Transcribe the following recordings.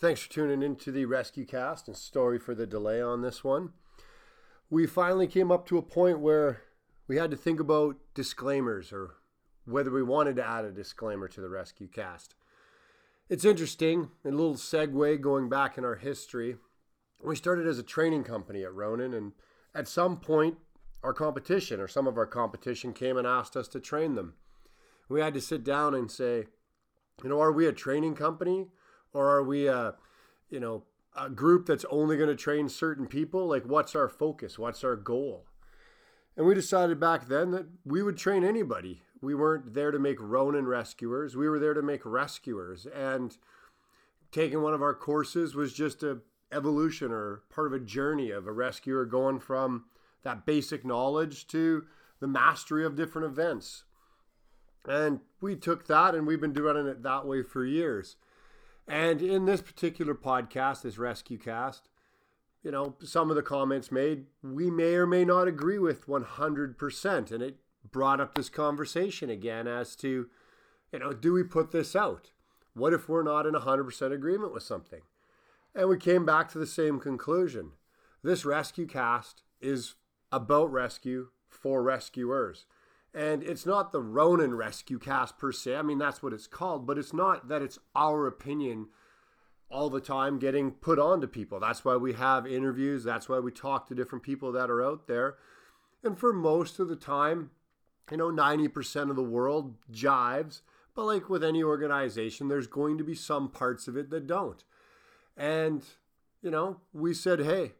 Thanks for tuning into the Rescue Cast and sorry for the delay on this one. We finally came up to a point where we had to think about disclaimers or whether we wanted to add a disclaimer to the Rescue Cast. It's interesting, a little segue going back in our history. We started as a training company at Ronin, and at some point, our competition or some of our competition came and asked us to train them. We had to sit down and say, you know, are we a training company or are we a you know a group that's only going to train certain people? Like what's our focus? What's our goal? And we decided back then that we would train anybody. We weren't there to make ronin rescuers. We were there to make rescuers. And taking one of our courses was just a evolution or part of a journey of a rescuer going from that basic knowledge to the mastery of different events. And we took that and we've been doing it that way for years and in this particular podcast, this rescue cast, you know, some of the comments made, we may or may not agree with 100%. And it brought up this conversation again as to, you know, do we put this out? What if we're not in 100% agreement with something? And we came back to the same conclusion. This rescue cast is about rescue for rescuers. And it's not the Ronin rescue cast per se. I mean, that's what it's called, but it's not that it's our opinion all the time getting put on to people. That's why we have interviews. That's why we talk to different people that are out there. And for most of the time, you know, 90% of the world jives. But like with any organization, there's going to be some parts of it that don't. And, you know, we said, hey,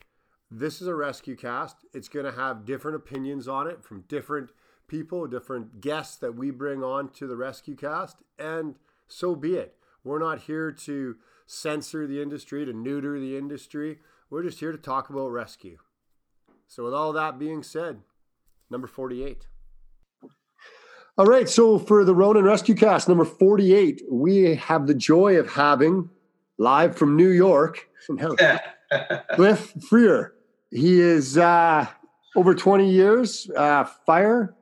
this is a rescue cast. It's going to have different opinions on it from different people, different guests that we bring on to the rescue cast, and so be it. We're not here to censor the industry, to neuter the industry. We're just here to talk about rescue. So, with all that being said, number 48. All right, so for the Ronin Rescue Cast, number 48, we have the joy of having live from New York, Cliff Freer. He is uh, over 20 years, uh, fire,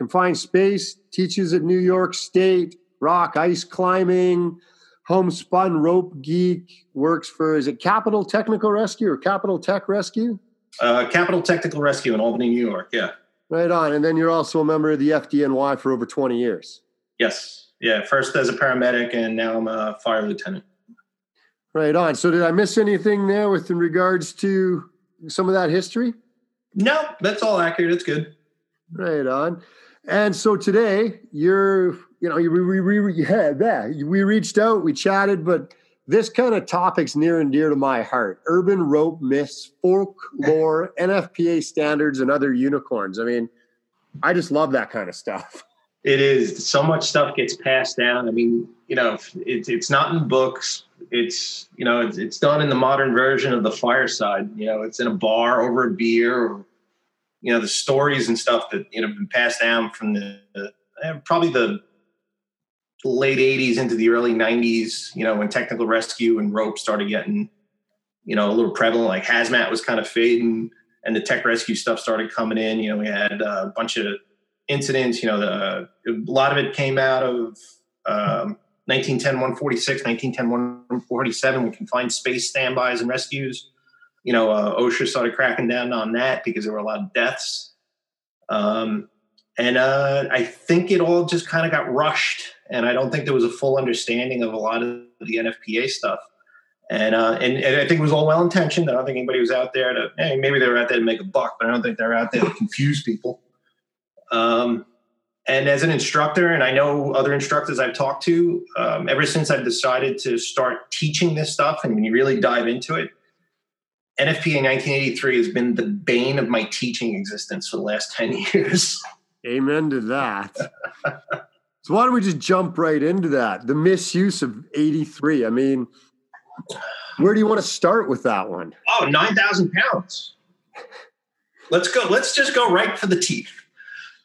confined space, teaches at New York State, rock, ice climbing, homespun rope geek, works for, is it Capital Technical Rescue or Capital Tech Rescue? Uh, Capital Technical Rescue in Albany, New York. Yeah. Right on. And then you're also a member of the FDNY for over 20 years. Yes. Yeah. First as a paramedic, and now I'm a fire lieutenant. Right on. So, did I miss anything there with in regards to some of that history? No, that's all accurate. It's good. Right on. And so today you're, you know, we, we, we, yeah, yeah, we reached out, we chatted, but this kind of topic's near and dear to my heart. Urban rope myths, folklore, NFPA standards, and other unicorns. I mean, I just love that kind of stuff. It is. So much stuff gets passed down. I mean, you know, it's it's not in books. It's you know, it's, it's done in the modern version of the fireside. You know, it's in a bar over a beer or you know the stories and stuff that you know been passed down from the uh, probably the late 80s into the early 90s you know when technical rescue and rope started getting you know a little prevalent like hazmat was kind of fading and the tech rescue stuff started coming in. You know we had a bunch of incidents you know the, a lot of it came out of um, 1910 146 1910 147 with confined space standbys and rescues you know, uh, OSHA started cracking down on that because there were a lot of deaths. Um, and uh, I think it all just kind of got rushed, and I don't think there was a full understanding of a lot of the NFPA stuff. And, uh, and, and I think it was all well intentioned. I don't think anybody was out there to hey, maybe they were out there to make a buck, but I don't think they're out there to confuse people. Um, and as an instructor, and I know other instructors I've talked to, um, ever since I've decided to start teaching this stuff, and when you really dive into it, NFPA in 1983 has been the bane of my teaching existence for the last 10 years. Amen to that. so why don't we just jump right into that? The misuse of 83. I mean, where do you want to start with that one? Oh, 9,000 pounds. Let's go. Let's just go right for the teeth.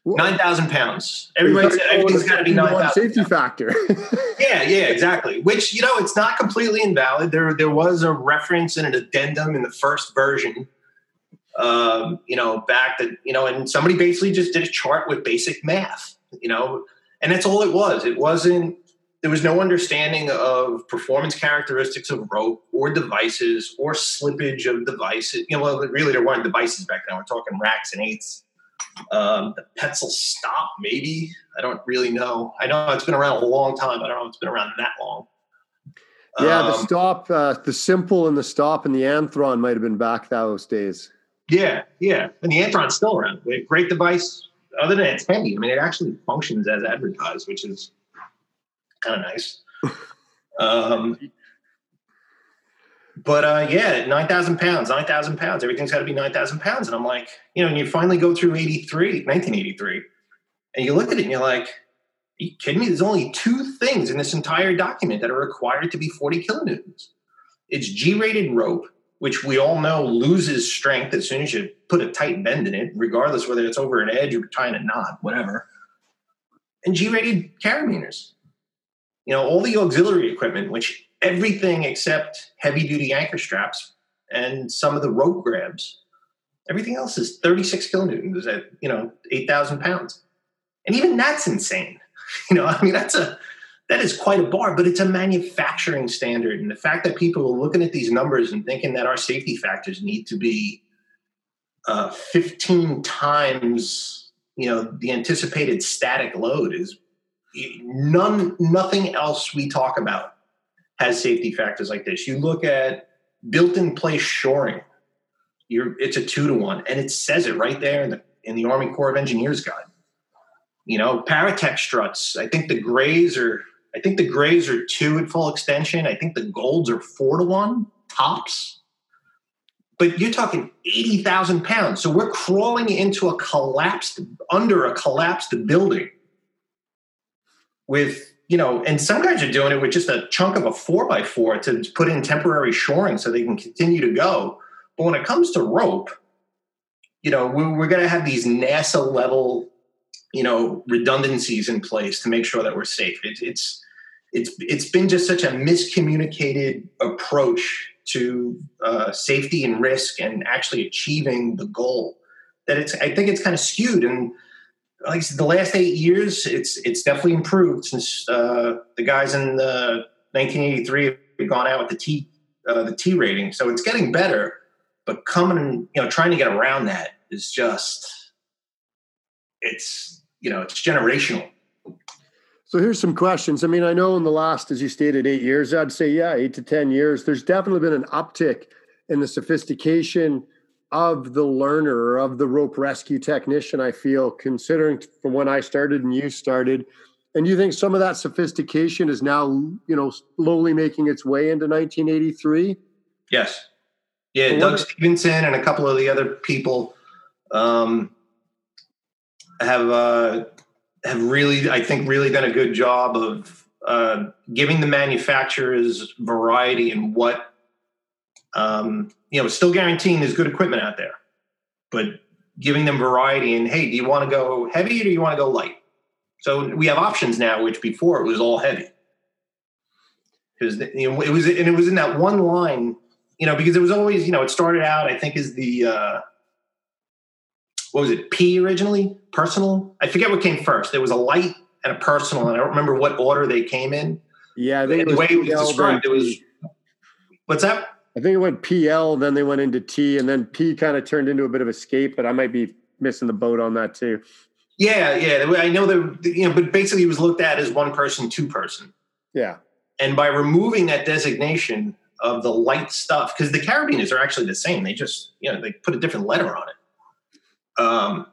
Nine thousand pounds. Everybody said everything's got to be nine thousand. Safety factor. yeah, yeah, exactly. Which you know, it's not completely invalid. There, there was a reference and an addendum in the first version. Um, you know, back that you know, and somebody basically just did a chart with basic math. You know, and that's all it was. It wasn't. there was no understanding of performance characteristics of rope or devices or slippage of devices. You know, well, really there weren't devices back then. We're talking racks and eighths. Um, the Petzl stop, maybe. I don't really know. I know it's been around a long time. I don't know if it's been around that long. Yeah, um, the stop, uh, the simple and the stop and the Anthron might have been back those days. Yeah, yeah. And the Anthron's still around. Great device. Other than it's heavy, I mean, it actually functions as advertised, which is kind of nice. um, but uh, yeah, 9,000 pounds, 9,000 pounds. Everything's got to be 9,000 pounds. And I'm like, you know, and you finally go through 83, 1983, and you look at it and you're like, you kidding me? There's only two things in this entire document that are required to be 40 kilonewtons. It's G-rated rope, which we all know loses strength as soon as you put a tight bend in it, regardless whether it's over an edge or tying a knot, whatever. And G-rated carabiners. You know, all the auxiliary equipment, which everything except heavy-duty anchor straps and some of the rope grabs, everything else is 36 kilonewtons at you know 8,000 pounds, and even that's insane. You know, I mean, that's a that is quite a bar, but it's a manufacturing standard. And the fact that people are looking at these numbers and thinking that our safety factors need to be uh, 15 times, you know, the anticipated static load is none, nothing else we talk about has safety factors like this. You look at built-in place shoring, you're, it's a two to one, and it says it right there in the in the Army Corps of Engineers guide. You know, Paratech struts. I think the grays are. I think the grays are two at full extension. I think the golds are four to one tops. But you're talking eighty thousand pounds. So we're crawling into a collapsed under a collapsed building with you know, and some guys are doing it with just a chunk of a four by four to put in temporary shoring so they can continue to go. But when it comes to rope, you know, we're, we're going to have these NASA level you know redundancies in place to make sure that we're safe. It, it's it's it's been just such a miscommunicated approach to uh, safety and risk and actually achieving the goal that it's I think it's kind of skewed and like I said, the last eight years it's it's definitely improved since uh, the guys in the 1983 have gone out with the T uh, the T rating so it's getting better but coming you know trying to get around that is just it's you know, it's generational. So here's some questions. I mean, I know in the last, as you stated, eight years, I'd say, yeah, eight to 10 years, there's definitely been an uptick in the sophistication of the learner of the rope rescue technician, I feel, considering from when I started and you started. And you think some of that sophistication is now, you know, slowly making its way into 1983? Yes. Yeah, so Doug Stevenson and a couple of the other people um, have uh, have really, I think, really done a good job of uh, giving the manufacturers variety in what um, you know, still guaranteeing there's good equipment out there, but giving them variety and hey, do you want to go heavy or do you want to go light? So we have options now, which before it was all heavy because you know it was and it was in that one line, you know, because it was always you know it started out I think is the uh, what was it P originally personal? I forget what came first. There was a light and a personal, and I don't remember what order they came in. Yeah, the way it was described, it was what's that? I think it went PL, then they went into T, and then P kind of turned into a bit of escape, but I might be missing the boat on that too. Yeah, yeah. I know that you know, but basically it was looked at as one person, two person. Yeah. And by removing that designation of the light stuff, because the carabiners are actually the same. They just, you know, they put a different letter on it um,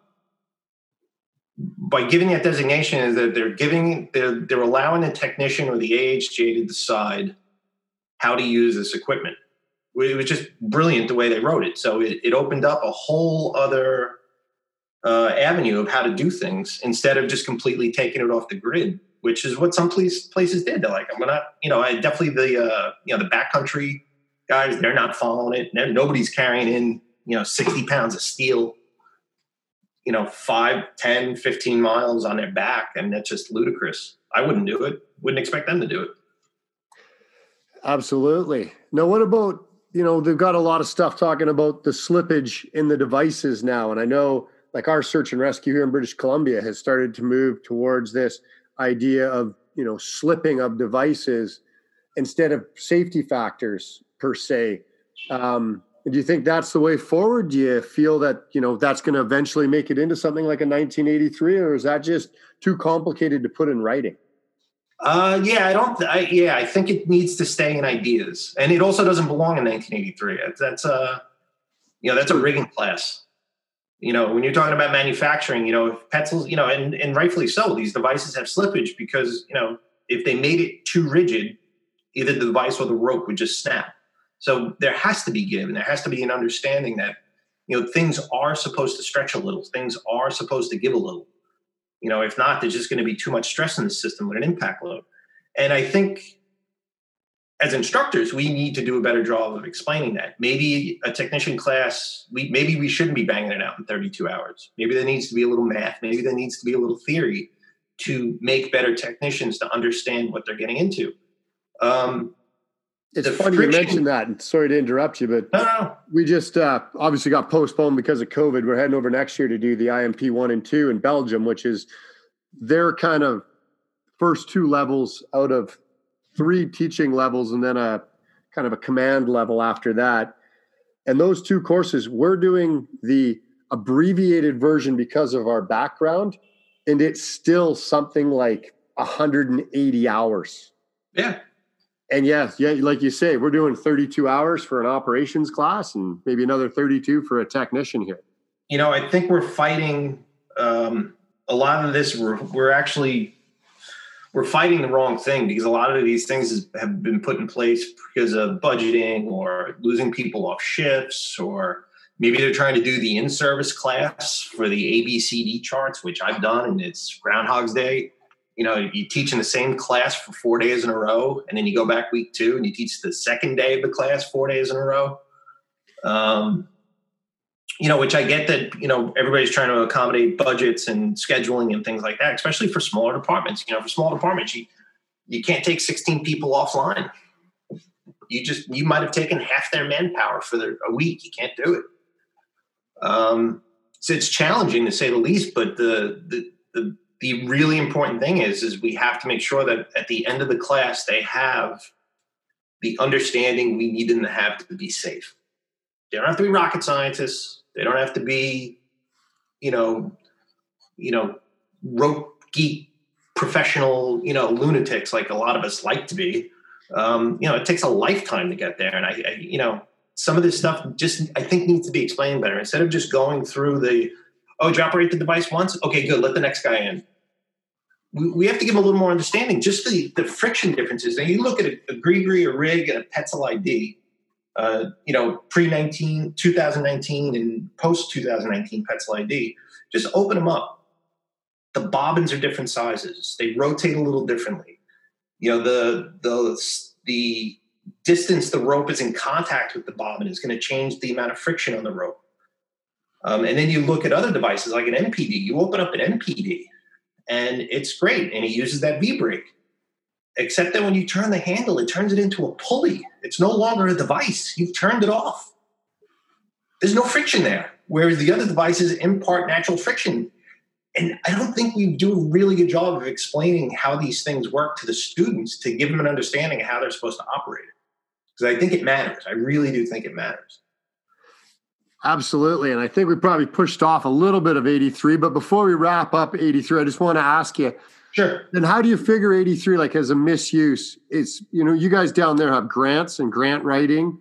by giving that designation is that they're giving they're they're allowing the technician or the AHJ to decide how to use this equipment. It was just brilliant the way they wrote it. So it, it opened up a whole other uh, avenue of how to do things instead of just completely taking it off the grid, which is what some place, places did. They're like, I'm gonna, you know, I definitely the uh, you know the backcountry guys, they're not following it. Nobody's carrying in you know 60 pounds of steel you know, 5, 10, 15 miles on their back. And that's just ludicrous. I wouldn't do it. Wouldn't expect them to do it. Absolutely. Now, what about, you know, they've got a lot of stuff talking about the slippage in the devices now. And I know like our search and rescue here in British Columbia has started to move towards this idea of you know slipping of devices instead of safety factors per se. Um, do you think that's the way forward? Do you feel that you know that's going to eventually make it into something like a 1983, or is that just too complicated to put in writing? Uh, yeah, I don't. I, yeah, I think it needs to stay in ideas, and it also doesn't belong in 1983. That's a, uh, you know, that's a rigging class. You know, when you're talking about manufacturing, you know, Petzls, you know, and, and rightfully so, these devices have slippage because you know if they made it too rigid, either the device or the rope would just snap. So there has to be give, and there has to be an understanding that you know things are supposed to stretch a little, things are supposed to give a little. You know, if not, there's just going to be too much stress in the system with an impact load. And I think as instructors, we need to do a better job of explaining that. Maybe a technician class, we maybe we shouldn't be banging it out in 32 hours. Maybe there needs to be a little math. Maybe there needs to be a little theory to make better technicians to understand what they're getting into. Um, it's funny friction. you mentioned that. And sorry to interrupt you, but no. we just uh, obviously got postponed because of COVID. We're heading over next year to do the IMP one and two in Belgium, which is their kind of first two levels out of three teaching levels, and then a kind of a command level after that. And those two courses, we're doing the abbreviated version because of our background, and it's still something like 180 hours. Yeah and yes, yeah, like you say, we're doing 32 hours for an operations class and maybe another 32 for a technician here. You know, I think we're fighting um, a lot of this. We're, we're actually we're fighting the wrong thing because a lot of these things have been put in place because of budgeting or losing people off shifts or maybe they're trying to do the in-service class for the ABCD charts, which I've done, and it's Groundhog's Day you know, you teach in the same class for four days in a row, and then you go back week two and you teach the second day of the class four days in a row. Um, you know, which I get that, you know, everybody's trying to accommodate budgets and scheduling and things like that, especially for smaller departments. You know, for small departments, you, you can't take 16 people offline. You just, you might have taken half their manpower for the, a week. You can't do it. Um, so it's challenging to say the least, but the, the, the the really important thing is is we have to make sure that at the end of the class they have the understanding we need them to have to be safe. They don't have to be rocket scientists. They don't have to be, you know, you know, rope geek professional, you know, lunatics like a lot of us like to be. Um, you know, it takes a lifetime to get there, and I, I, you know, some of this stuff just I think needs to be explained better instead of just going through the, oh, did you operate the device once? Okay, good. Let the next guy in we, we have to give a little more understanding, just the, the friction differences. And you look at a, a Grigri, a rig, and a Petzl ID, uh, you know, pre 19, 2019 and post 2019 Petzl ID, just open them up. The bobbins are different sizes. They rotate a little differently. You know, the, the, the distance the rope is in contact with the bobbin is going to change the amount of friction on the rope. Um, and then you look at other devices like an MPD. You open up an MPD, and it's great. And he uses that V brake. Except that when you turn the handle, it turns it into a pulley. It's no longer a device. You've turned it off. There's no friction there. Whereas the other devices impart natural friction. And I don't think we do a really good job of explaining how these things work to the students to give them an understanding of how they're supposed to operate it. Because I think it matters. I really do think it matters. Absolutely. And I think we probably pushed off a little bit of 83. But before we wrap up 83, I just want to ask you. Sure. Then how do you figure 83 like as a misuse? It's, you know, you guys down there have grants and grant writing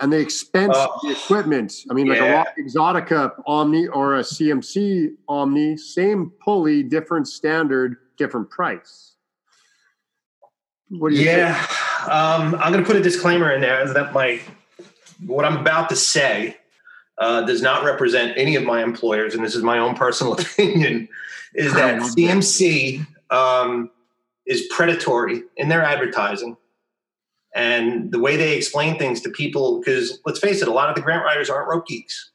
and they expense uh, the equipment. I mean, yeah. like a Rock Exotica Omni or a CMC Omni, same pulley, different standard, different price. What do you Yeah. Um, I'm going to put a disclaimer in there that my, what I'm about to say uh, does not represent any of my employers, and this is my own personal opinion, is that CMC um, is predatory in their advertising and the way they explain things to people. Because let's face it, a lot of the grant writers aren't rope geeks.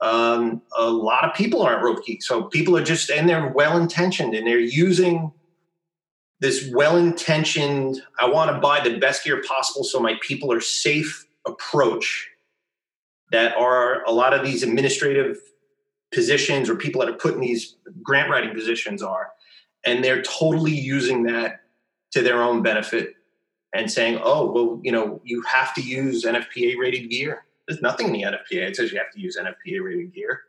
Um, a lot of people aren't rope geeks, so people are just and they're well intentioned and they're using this well intentioned. I want to buy the best gear possible so my people are safe approach that are a lot of these administrative positions or people that are put in these grant writing positions are and they're totally using that to their own benefit and saying, oh, well, you know, you have to use NFPA rated gear. There's nothing in the NFPA that says you have to use NFPA rated gear.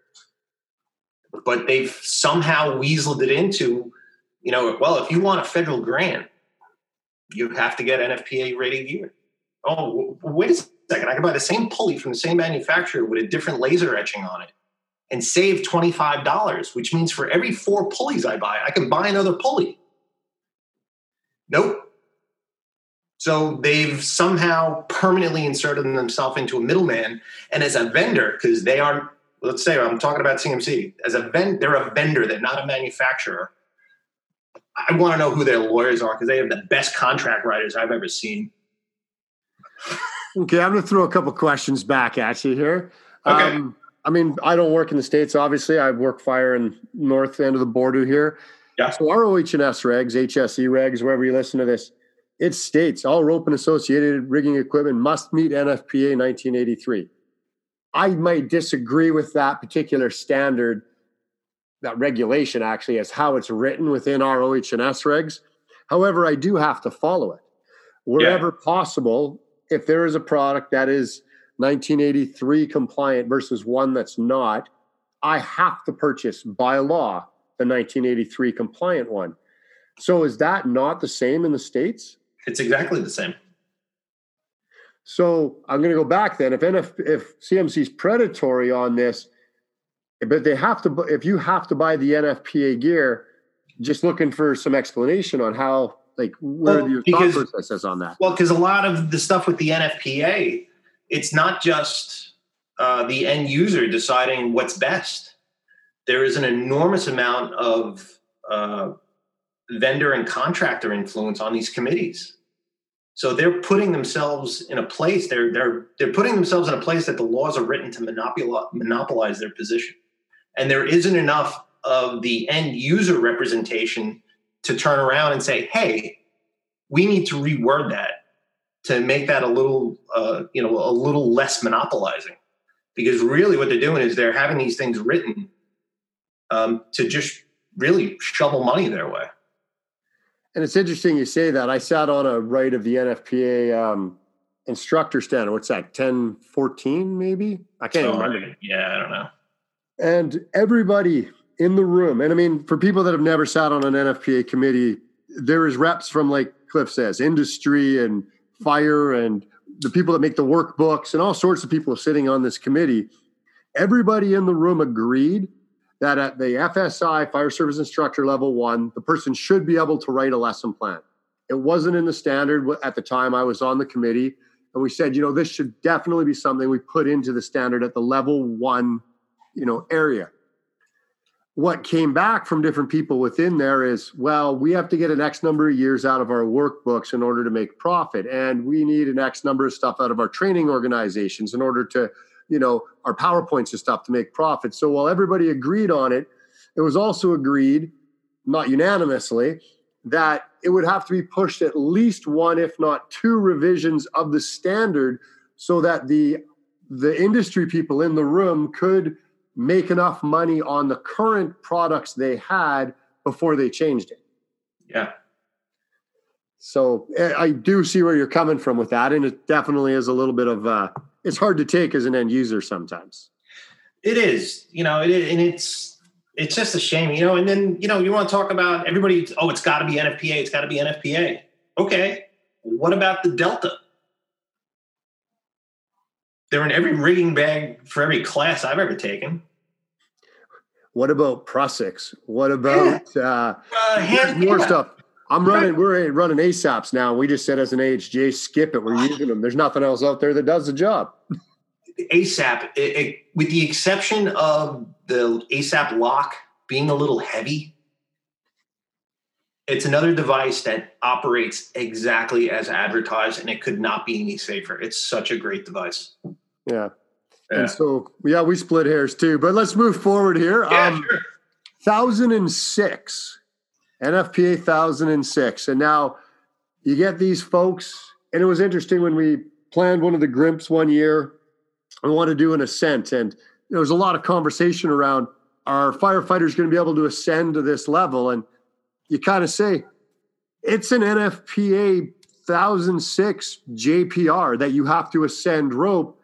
But they've somehow weaseled it into, you know, well, if you want a federal grant, you have to get NFPA rated gear. Oh, wait a second. I can buy the same pulley from the same manufacturer with a different laser etching on it and save $25, which means for every four pulleys I buy, I can buy another pulley. Nope. So they've somehow permanently inserted themselves into a middleman. And as a vendor, because they are, let's say I'm talking about CMC, as a vendor, they're a vendor, they're not a manufacturer. I want to know who their lawyers are because they have the best contract writers I've ever seen. Okay, I'm going to throw a couple questions back at you here. Okay. Um, I mean, I don't work in the states. Obviously, I work fire in north end of the border here. Yeah. So our OH&S regs, HSE regs, wherever you listen to this, it states all rope and associated rigging equipment must meet NFPA 1983. I might disagree with that particular standard, that regulation actually, as how it's written within our OH&S regs. However, I do have to follow it wherever possible. If there is a product that is 1983 compliant versus one that's not, I have to purchase by law the 1983 compliant one. So is that not the same in the states? It's exactly the same. So I'm going to go back then. If NF, if CMC's predatory on this, but they have to. If you have to buy the NFPA gear, just looking for some explanation on how, like, where Well, your thought because- process is on that. Well, because a lot of the stuff with the NFPA, it's not just uh, the end user deciding what's best. There is an enormous amount of uh, vendor and contractor influence on these committees. So they're putting themselves in a place. They're they're they're putting themselves in a place that the laws are written to monopolize monopolize their position, and there isn't enough of the end user representation to turn around and say, "Hey, we need to reword that to make that a little uh, you know a little less monopolizing because really what they're doing is they're having these things written um, to just really shovel money their way And it's interesting you say that. I sat on a right of the NFPA um, instructor standard. What's that? 1014 maybe? I can't remember. yeah i don't know And everybody in the room, and I mean, for people that have never sat on an NFPA committee, there is reps from, like Cliff says, industry and fire and the people that make the workbooks and all sorts of people sitting on this committee. Everybody in the room agreed that at the FSI, fire service instructor level one, the person should be able to write a lesson plan. It wasn't in the standard at the time I was on the committee. And we said, you know, this should definitely be something we put into the standard at the level one, you know, area. What came back from different people within there is, well, we have to get an X number of years out of our workbooks in order to make profit. And we need an X number of stuff out of our training organizations in order to, you know, our PowerPoints and stuff to make profit. So while everybody agreed on it, it was also agreed, not unanimously, that it would have to be pushed at least one, if not two, revisions of the standard so that the the industry people in the room could make enough money on the current products they had before they changed it. yeah So eh, I do see where you're coming from with that, and it definitely is a little bit of uh, it's hard to take as an end user sometimes. It is, you know, it, and it's it's just a shame, you know. And then you know, you want to talk about everybody. Oh, it's got to be NFPA. It's got to be NFPA. Okay, what about the Delta? They're in every rigging bag for every class I've ever taken. What about Prusiks? What about uh, Uh, hand- more yeah. stuff? I'm Right. running. We're running ASAPs now. We just said as an AHJ, skip it. We're using them. There's nothing else out there that does the job. ASAP, it, it, with the exception of the ASAP lock being a little heavy, it's another device that operates exactly as advertised, and it could not be any safer. It's such a great device. Yeah. Yeah. And so, yeah, we split hairs too. But let's move forward here. Yeah, um, sure. 1006, NFPA 1006. And now you get these folks, and it was interesting when we planned one of the Grimps one year. We wanted to do an ascent, and there was a lot of conversation around are firefighters going to be able to ascend to this level? And you kind of say, it's an NFPA 1006 JPR that you have to ascend rope.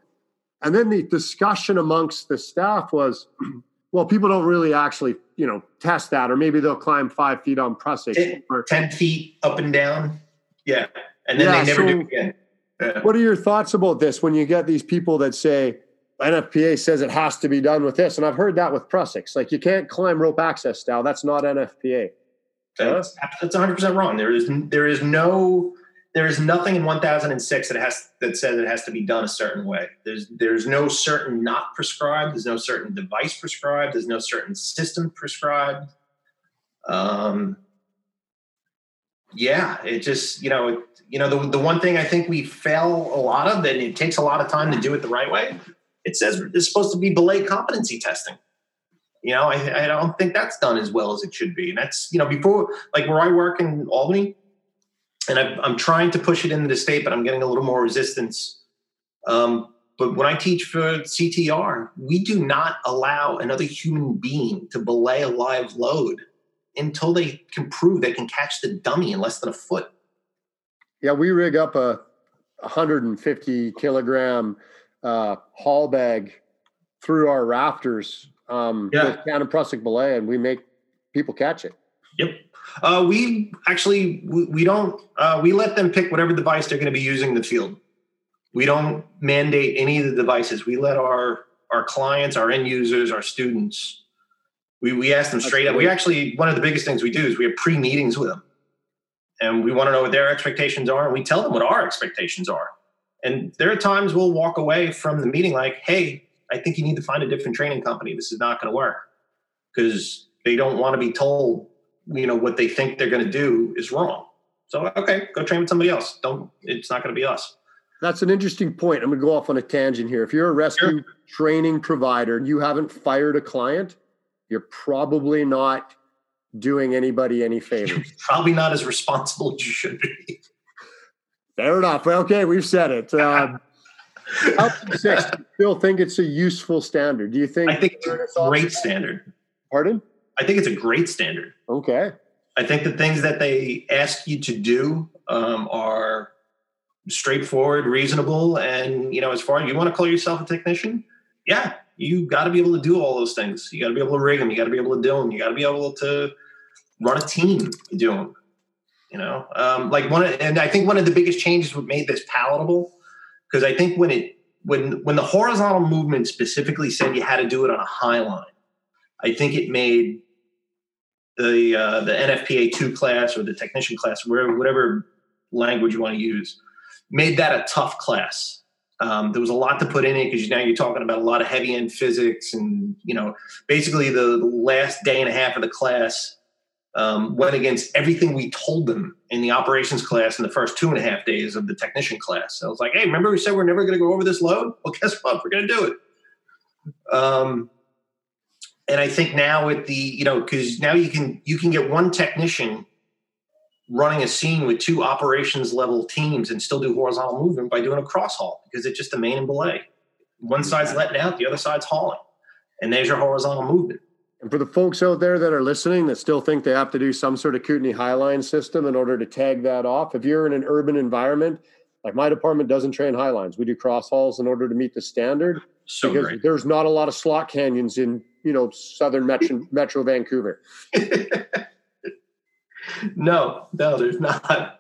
And then the discussion amongst the staff was, well, people don't really actually, you know, test that, or maybe they'll climb five feet on prusik. 10, or, 10 feet up and down. Yeah. And then Yeah, they never so- do again. Yeah. What are your thoughts about this when you get these people that say NFPA says it has to be done with this? And I've heard that with prusiks. Like you can't climb rope access style. That's not NFPA. That's, that's 100% wrong. There is there is no there is nothing in 1006 that has that says it has to be done a certain way. There's there's no certain not prescribed. There's no certain device prescribed. There's no certain system prescribed. Um, yeah, it just you know it, you know the the one thing I think we fail a lot of, and it takes a lot of time to do it the right way. It says it's supposed to be belay competency testing. You know, I, I don't think that's done as well as it should be. And that's, you know, before, like where I work in Albany, and I'm, I'm trying to push it into the state, but I'm getting a little more resistance. Um, but when I teach for CTR, we do not allow another human being to belay a live load until they can prove they can catch the dummy in less than a foot. Yeah, we rig up a 150 kilogram uh, haul bag through our rafters um, Yeah. with Canon Prusik belay, and we make people catch it. Yep. Uh, we actually we, we don't uh, we let them pick whatever device they're going to be using in the field. We don't mandate any of the devices. We let our our clients, our end users, our students. We we ask them That's straight up. We actually one of the biggest things we do is we have pre meetings with them, and we want to know what their expectations are, and we tell them what our expectations are. And there are times we'll walk away from the meeting like, "Hey, I think you need to find a different training company. This is not going to work," because they don't want to be told you know what they think they're going to do is wrong. So okay, go train with somebody else. Don't. It's not going to be us. That's an interesting point. I'm going to go off on a tangent here. If you're a rescue training provider and you haven't fired a client, you're probably not doing anybody any favors. Probably not as responsible as you should be. Fair enough. Well, Okay, we've said it. Um, Six, still think it's a useful standard? Do you think? I think it's a great standard. Pardon? I think it's a great standard. Okay. I think the things that they ask you to do um, are straightforward, reasonable, and you know, as far as you want to call yourself a technician, yeah, you got to be able to do all those things. You got to be able to rig them. You got to be able to do them. You got to be able to run a team to do them. You know, um, like one, of, and I think one of the biggest changes what made this palatable because I think when it when when the horizontal movement specifically said you had to do it on a high line, I think it made the uh, the NFPA two class or the technician class, wherever whatever language you want to use, made that a tough class. Um, there was a lot to put in it because now you're talking about a lot of heavy end physics, and you know, basically the, the last day and a half of the class um, went against everything we told them in the operations class in the first two and a half days of the technician class. So I was like, hey, remember we said we're never going to go over this load? Well, guess what? We're going to do it. Um, and I think now with the you know because now you can you can get one technician running a scene with two operations level teams and still do horizontal movement by doing a cross haul because it's just a main and belay. One side's letting out, the other side's hauling, and there's your horizontal movement. And for the folks out there that are listening that still think they have to do some sort of Kootenay Highline system in order to tag that off, if you're in an urban environment, like my department doesn't train Highlines, we do cross hauls in order to meet the standard So because great. there's not a lot of slot canyons in you know southern Metro, Metro Vancouver. no, no, there's not.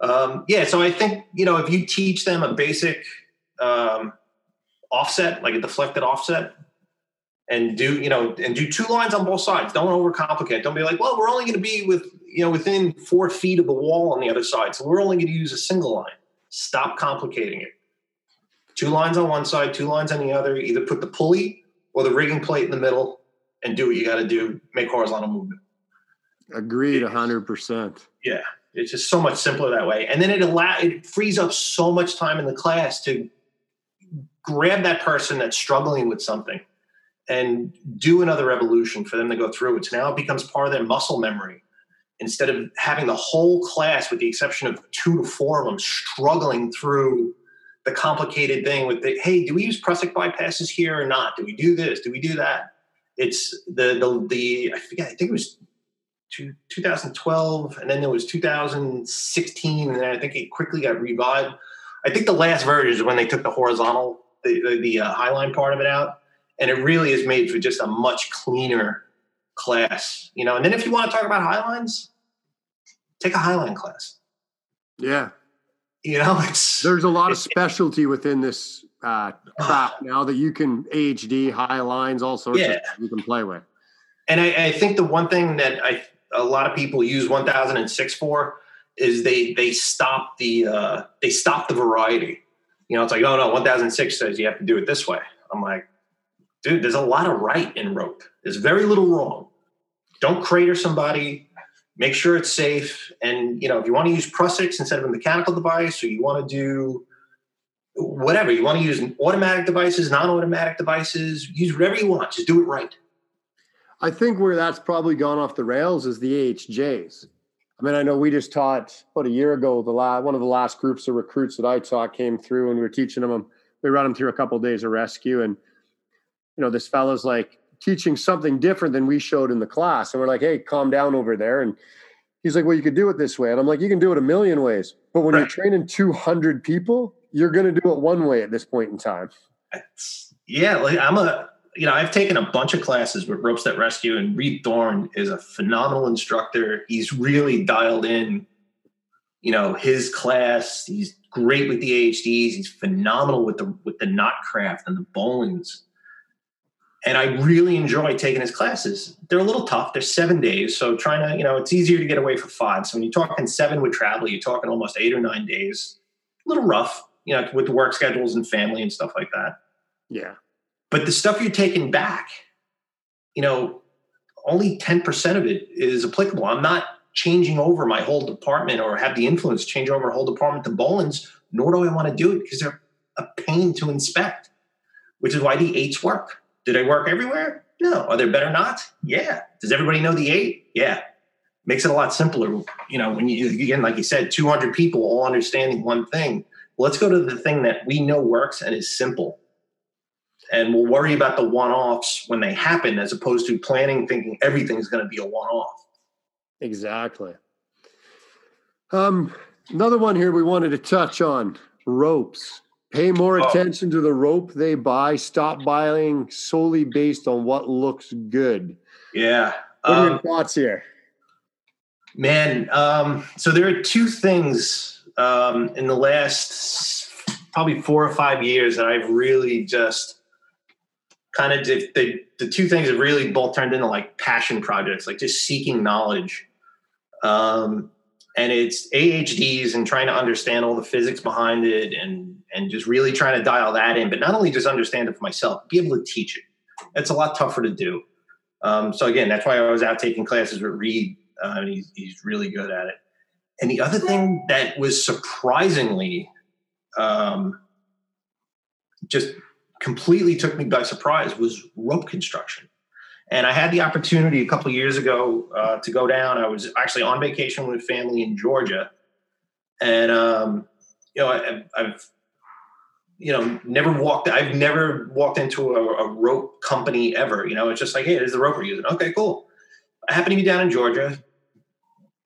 Um, yeah, so I think you know if you teach them a basic um, offset, like a deflected offset, and do you know and do two lines on both sides. Don't overcomplicate. Don't be like, well, we're only going to be with you know within four feet of the wall on the other side, so we're only going to use a single line. Stop complicating it. Two lines on one side, two lines on the other. Either put the pulley or the rigging plate in the middle, and do what you got to do. Make horizontal movement. Agreed, hundred percent. Yeah, it's just so much simpler that way. And then it allow it frees up so much time in the class to grab that person that's struggling with something and do another evolution for them to go through it. So now it becomes part of their muscle memory. Instead of having the whole class, with the exception of two to four of them, struggling through the complicated thing with the hey, do we use Prusik bypasses here or not? Do we do this? Do we do that? It's the the the I forget. I think it was 2012, and then there was 2016, and then I think it quickly got revived. I think the last version is when they took the horizontal, the the, the uh, highline part of it out, and it really is made for just a much cleaner class, you know. And then if you want to talk about highlines, take a highline class. Yeah, you know, it's there's a lot of specialty within this uh, craft now that you can HD, high lines, all sorts yeah. of you can play with. And I, I think the one thing that I a lot of people use 1006 for is they they stop the uh, they stop the variety. You know, it's like, oh no, 1006 says you have to do it this way. I'm like, dude, there's a lot of right in rope. There's very little wrong. Don't crater somebody. Make sure it's safe. And you know, if you want to use Prusik instead of a mechanical device, or you want to do whatever you want to use automatic devices, non-automatic devices, use whatever you want. Just do it right. I think where that's probably gone off the rails is the AHJs. I mean, I know we just taught about a year ago. The last one of the last groups of recruits that I taught came through, and we were teaching them. We ran them through a couple of days of rescue, and you know, this fellow's like teaching something different than we showed in the class, and we're like, "Hey, calm down over there." And he's like, "Well, you could do it this way," and I'm like, "You can do it a million ways, but when right. you're training 200 people, you're going to do it one way at this point in time." Yeah, like I'm a you know, I've taken a bunch of classes with Ropes That Rescue, and Reed Thorne is a phenomenal instructor. He's really dialed in, you know, his class. He's great with the AHDs. He's phenomenal with the with the knot craft and the bowlines. And I really enjoy taking his classes. They're a little tough. They're seven days, so trying to, you know, it's easier to get away for five. So when you're talking seven with travel, you're talking almost eight or nine days. A little rough, you know, with the work schedules and family and stuff like that. Yeah. But the stuff you're taking back, you know, only 10% of it is applicable. I'm not changing over my whole department or have the influence change over a whole department to bowlines, nor do I want to do it because they're a pain to inspect, which is why the eights work. Do they work everywhere? No. Are there better knots? Yeah. Does everybody know the eight? Yeah. Makes it a lot simpler. You know, when you, again, like you said, 200 people all understanding one thing. Let's go to the thing that we know works and is simple and we'll worry about the one-offs when they happen as opposed to planning thinking everything's going to be a one-off exactly um, another one here we wanted to touch on ropes pay more oh. attention to the rope they buy stop buying solely based on what looks good yeah what are um, your thoughts here man um, so there are two things um, in the last probably four or five years that I've really just kind of the, the two things have really both turned into like passion projects, like just seeking knowledge. Um, and it's AHDs and trying to understand all the physics behind it and and just really trying to dial that in. But not only just understand it for myself, be able to teach it. It's a lot tougher to do. Um, so again, that's why I was out taking classes with Reed. Uh, and he's, he's really good at it. And the other thing that was surprisingly um, just completely took me by surprise was rope construction. And I had the opportunity a couple years ago uh, to go down. I was actually on vacation with family in Georgia, and um, you know, I, have you know never walked. I've never walked into a, a, rope company ever. You know, it's just like, hey, there's the rope we're using. Okay, cool. I happen to be down in Georgia.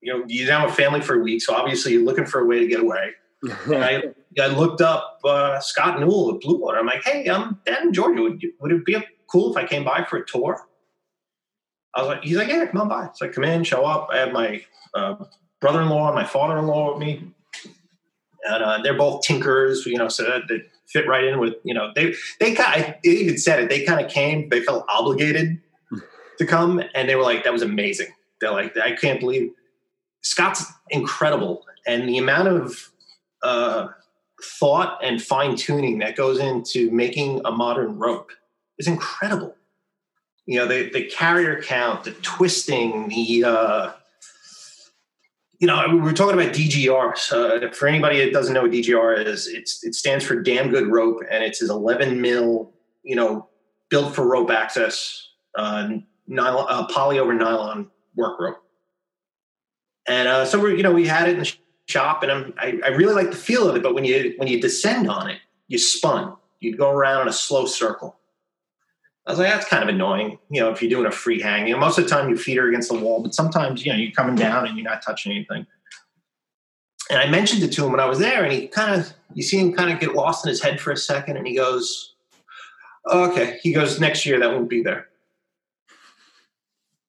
You know, you're down with family for a week, so obviously you're looking for a way to get away. and I, I looked up uh, Scott Newell at Blue Water. I'm like, hey, I'm down in Georgia. Would, you, would it be cool if I came by for a tour? I was like, he's like, yeah, come on by. So I come in, show up. I have my uh, brother-in-law and my father-in-law with me, and uh, they're both tinkers, you know, so that they fit right in with, you know, they they kind. Of, they even said it. They kind of came. They felt obligated to come, and they were like, that was amazing. They're like, I can't believe Scott's incredible, and the amount of uh, thought and fine tuning that goes into making a modern rope is incredible. You know, the, the carrier count, the twisting, the, uh, you know, we were talking about DGR. So for anybody that doesn't know what DGR is, it's, it stands for damn good rope and it's his 11 mil, you know, built for rope access, uh, nylon, uh, poly over nylon work rope. And uh, so we're, you know, we had it in the shop, and I'm, I, I really like the feel of it. But when you when you descend on it, you spun. You'd go around in a slow circle. I was like, that's kind of annoying. You know, if you're doing a free hang, you know, most of the time you feed her against the wall, but sometimes, you know, you're coming down and you're not touching anything. And I mentioned it to him when I was there, and he kind of, you see him kind of get lost in his head for a second, and he goes, okay. He goes, next year that won't be there.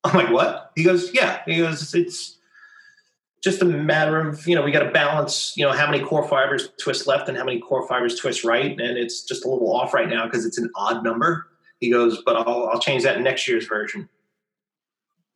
I'm like, what? He goes, yeah. He goes, it's just a matter of, you know, we got to balance, you know, how many core fibers twist left and how many core fibers twist right. And it's just a little off right now because it's an odd number. He goes, but I'll, I'll change that in next year's version.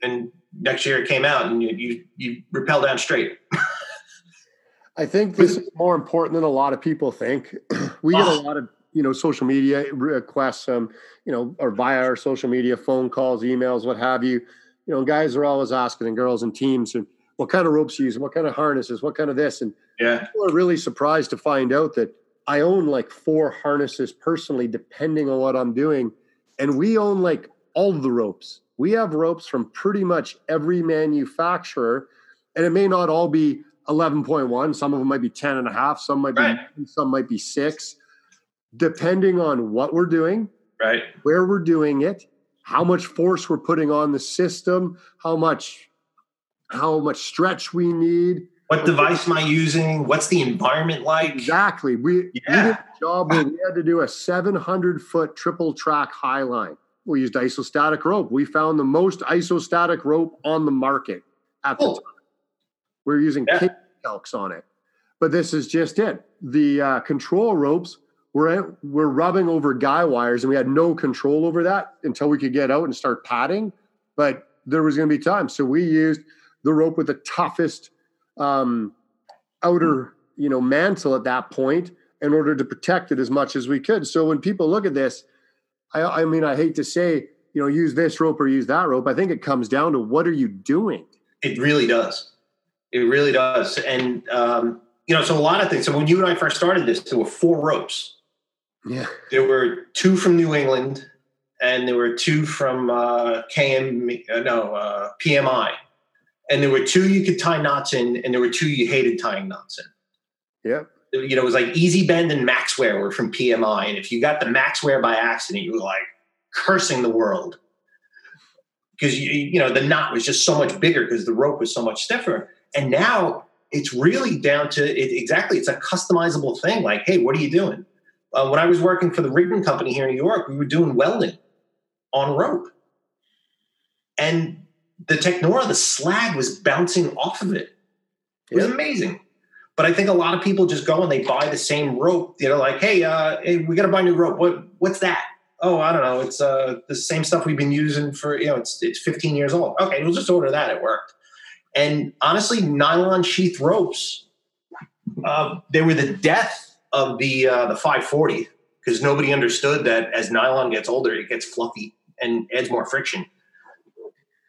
And next year it came out and you, you, you rappel down straight. I think this is more important than a lot of people think. we get a lot of you know social media requests, um, you know, or via our social media, phone calls, emails, what have you. You know, guys are always asking, and girls and teams, and what kind of ropes you use, what kind of harnesses, what kind of this, and yeah, people are really surprised to find out that I own like four harnesses personally, depending on what I'm doing, and we own like all the ropes. We have ropes from pretty much every manufacturer, and it may not all be 11.1 some of them might be 10 and a half some might be right. some might be six depending on what we're doing right where we're doing it how much force we're putting on the system how much how much stretch we need what device am i using what's the environment like exactly we, yeah. we did a job where we had to do a 700 foot triple track high line we used isostatic rope we found the most isostatic rope on the market at the oh. time we're using yeah. calcs on it. But this is just it. The uh, control ropes we're we're rubbing over guy wires, and we had no control over that until we could get out and start padding. But there was going to be time, so we used the rope with the toughest um, outer, you know, mantle at that point in order to protect it as much as we could. So when people look at this, I, I mean, I hate to say, you know, use this rope or use that rope. I think it comes down to what are you doing. It really does. It really does. And, um, you know, so a lot of things. So when you and I first started this, there were four ropes. Yeah. There were two from New England and there were two from uh, KM, uh, no, uh, PMI. And there were two you could tie knots in, and there were two you hated tying knots in. Yeah. You know, it was like Easy Bend and Max-Wear were from PMI. And if you got the Max-Wear by accident, you were like cursing the world because you, you know the knot was just so much bigger because the rope was so much stiffer and now it's really down to it, exactly, it's a customizable thing. Like, hey, what are you doing? Uh, when I was working for the rigging company here in New York, we were doing welding on rope. And the Technora, the slag was bouncing off of it. It was amazing. But I think a lot of people just go and they buy the same rope. You know, like, hey, uh, hey we got to buy new rope. What, what's that? Oh, I don't know. It's uh, the same stuff we've been using for, you know, it's, it's 15 years old. Okay, we'll just order that. It worked. And honestly, nylon sheath ropes, uh, they were the death of the uh, the 540 because nobody understood that as nylon gets older, it gets fluffy and adds more friction.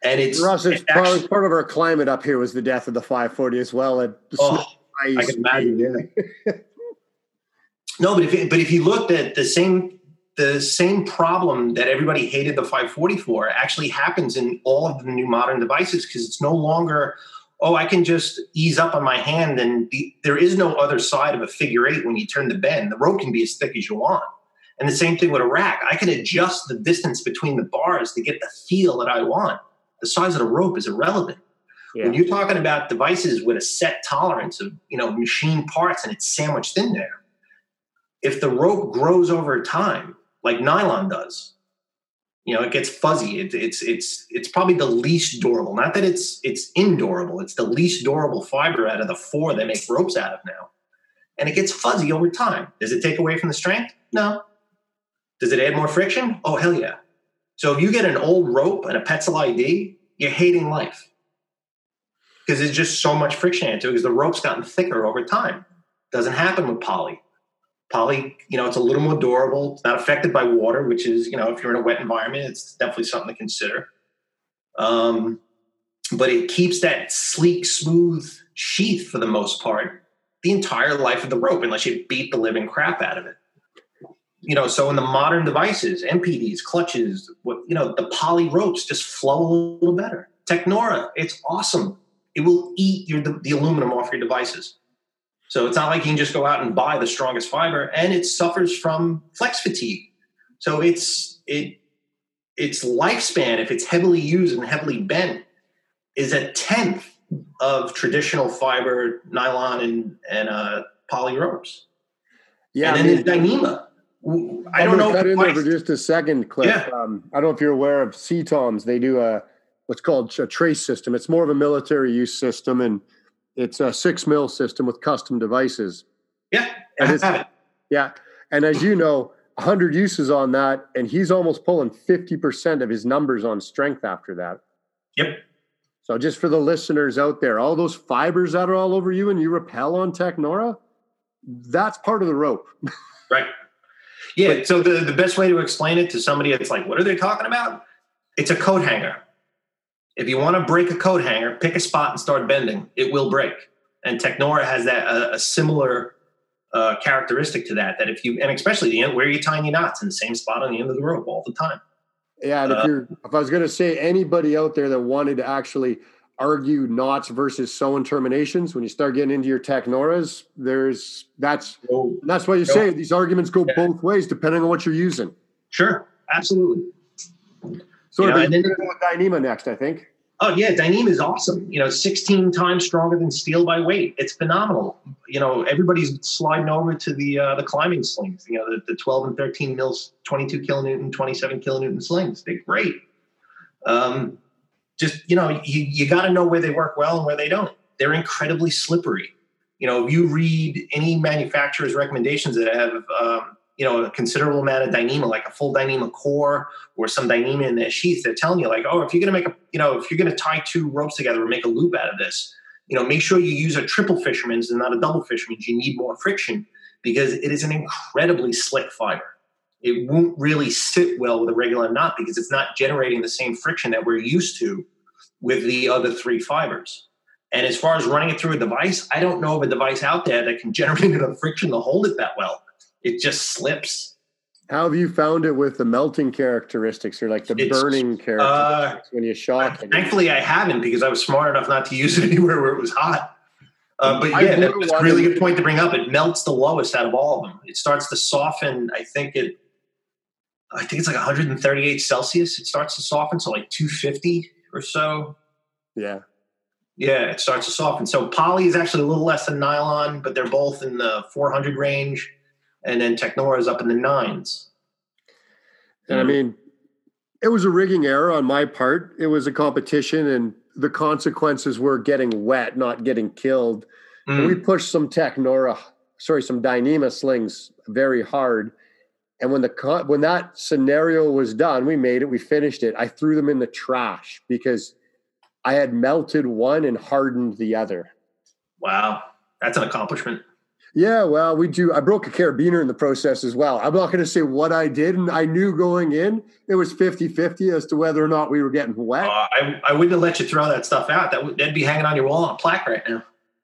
And it's, For us, it's part, part, of our climate up here was the death of the 540 as well. And oh, I can imagine. Yeah. no, but if but if you looked at the same the same problem that everybody hated the 540 for actually happens in all of the new modern devices because it's no longer oh i can just ease up on my hand and the, there is no other side of a figure eight when you turn the bend the rope can be as thick as you want and the same thing with a rack i can adjust the distance between the bars to get the feel that i want the size of the rope is irrelevant yeah. when you're talking about devices with a set tolerance of you know machine parts and it's sandwiched in there if the rope grows over time like nylon does. You know, it gets fuzzy. It, it's it's it's probably the least durable. Not that it's it's indurable. It's the least durable fiber out of the four they make ropes out of now. And it gets fuzzy over time. Does it take away from the strength? No. Does it add more friction? Oh hell yeah. So if you get an old rope and a Petzl ID, you're hating life because there's just so much friction into it because the rope's gotten thicker over time. Doesn't happen with poly. Poly, you know, it's a little more durable. It's not affected by water, which is, you know, if you're in a wet environment, it's definitely something to consider. Um, but it keeps that sleek, smooth sheath for the most part the entire life of the rope, unless you beat the living crap out of it. You know, so in the modern devices, MPDs, clutches, what you know, the poly ropes just flow a little better. Technora, it's awesome. It will eat your the, the aluminum off your devices. So it's not like you can just go out and buy the strongest fiber, and it suffers from flex fatigue. So it's it its lifespan, if it's heavily used and heavily bent, is a tenth of traditional fiber, nylon, and and uh, poly ropes. Yeah, and then I mean, Dyneema. I don't know. Cut in there for just a second, Cliff. Yeah. Um, I don't know if you're aware of CTOMs. They do a what's called a trace system. It's more of a military use system, and it's a six mil system with custom devices. Yeah, and yeah, and as you know, 100 uses on that, and he's almost pulling 50% of his numbers on strength after that. Yep. So just for the listeners out there, all those fibers that are all over you and you repel on Technora, that's part of the rope. right. Yeah. But, so the, the best way to explain it to somebody that's like, what are they talking about? It's a coat hanger. If you want to break a coat hanger, pick a spot and start bending. It will break. And Technora has that a, a similar uh, characteristic to that. That if you and especially the end where you tying your knots in the same spot on the end of the rope all the time. Yeah, and uh, if you're if I was going to say anybody out there that wanted to actually argue knots versus sewing terminations when you start getting into your technoras there's that's that's why you say these arguments go yeah. both ways depending on what you're using sure absolutely so you know, then, Dyneema next i think Oh yeah, Dyneema is awesome. You know, 16 times stronger than steel by weight. It's phenomenal. You know, everybody's sliding over to the uh, the climbing slings. You know, the, the 12 and 13 mils, 22 kilonewton, 27 kilonewton slings. They're great. Um, just you know, you you got to know where they work well and where they don't. They're incredibly slippery. You know, if you read any manufacturer's recommendations that have um, you know a considerable amount of Dyneema, like a full Dyneema core or some Dyneema in their sheath. They're telling you like, oh, if you're going to make a, you know, if you're going to tie two ropes together or make a loop out of this, you know, make sure you use a triple fisherman's and not a double fisherman's. You need more friction because it is an incredibly slick fiber. It won't really sit well with a regular knot because it's not generating the same friction that we're used to with the other three fibers. And as far as running it through a device, I don't know of a device out there that can generate enough friction to hold it that well it just slips. How have you found it with the melting characteristics or like the it's, burning uh, characteristics uh, when you shock it? Thankfully, I haven't because I was smart enough not to use it anywhere where it was hot. Uh, but yeah, that's a really good point to bring up. It melts the lowest out of all of them. It starts to soften. I think it. I think it's like 138 Celsius. It starts to soften, so like 250 or so. Yeah. Yeah, it starts to soften. So poly is actually a little less than nylon, but they're both in the 400 range and then Technora is up in the nines. And I mean, it was a rigging error on my part. It was a competition, and the consequences were getting wet, not getting killed. Mm. We pushed some Technora, sorry, some Dyneema slings very hard. And when the when that scenario was done, we made it, we finished it. I threw them in the trash because I had melted one and hardened the other. Wow, that's an accomplishment. Yeah, well, we do. I broke a carabiner in the process as well. I'm not going to say what I did. And I knew going in, it was 50 50 as to whether or not we were getting wet. Uh, I, I wouldn't have let you throw that stuff out. That would, that'd be hanging on your wall on a plaque right now.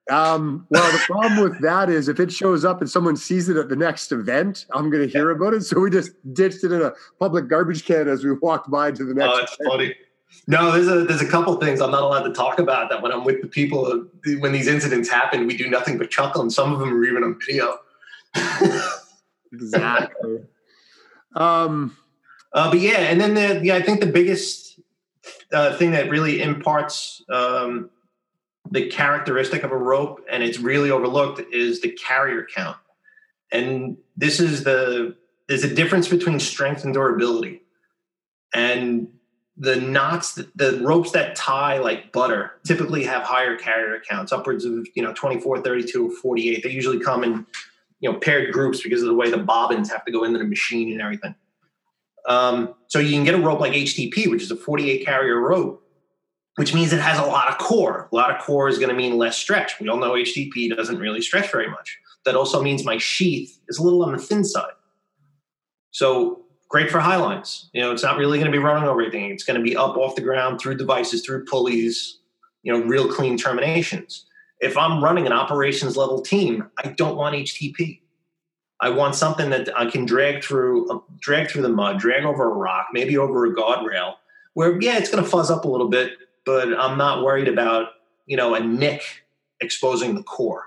Um, well, the problem with that is if it shows up and someone sees it at the next event, I'm going to hear yeah. about it. So we just ditched it in a public garbage can as we walked by to the next. Oh, that's event. funny. No, there's a there's a couple things I'm not allowed to talk about that when I'm with the people when these incidents happen, we do nothing but chuckle, and some of them are even on video. exactly. Um, uh, but yeah, and then the yeah, I think the biggest uh, thing that really imparts um, the characteristic of a rope, and it's really overlooked, is the carrier count. And this is the there's a difference between strength and durability, and the knots, the, ropes that tie like butter typically have higher carrier counts, upwards of, you know, 24, 32, or 48. They usually come in, you know, paired groups because of the way the bobbins have to go into the machine and everything. Um, so you can get a rope like HTP, which is a 48 carrier rope, which means it has a lot of core. A lot of core is going to mean less stretch. We all know HTP doesn't really stretch very much. That also means my sheath is a little on the thin side. So great for high lines. You know, it's not really going to be running over anything. It's going to be up off the ground through devices, through pulleys, you know, real clean terminations. If I'm running an operations level team, I don't want HTP. I want something that I can drag through, uh, drag through the mud, drag over a rock, maybe over a guardrail, where yeah, it's going to fuzz up a little bit, but I'm not worried about you know a nick exposing the core.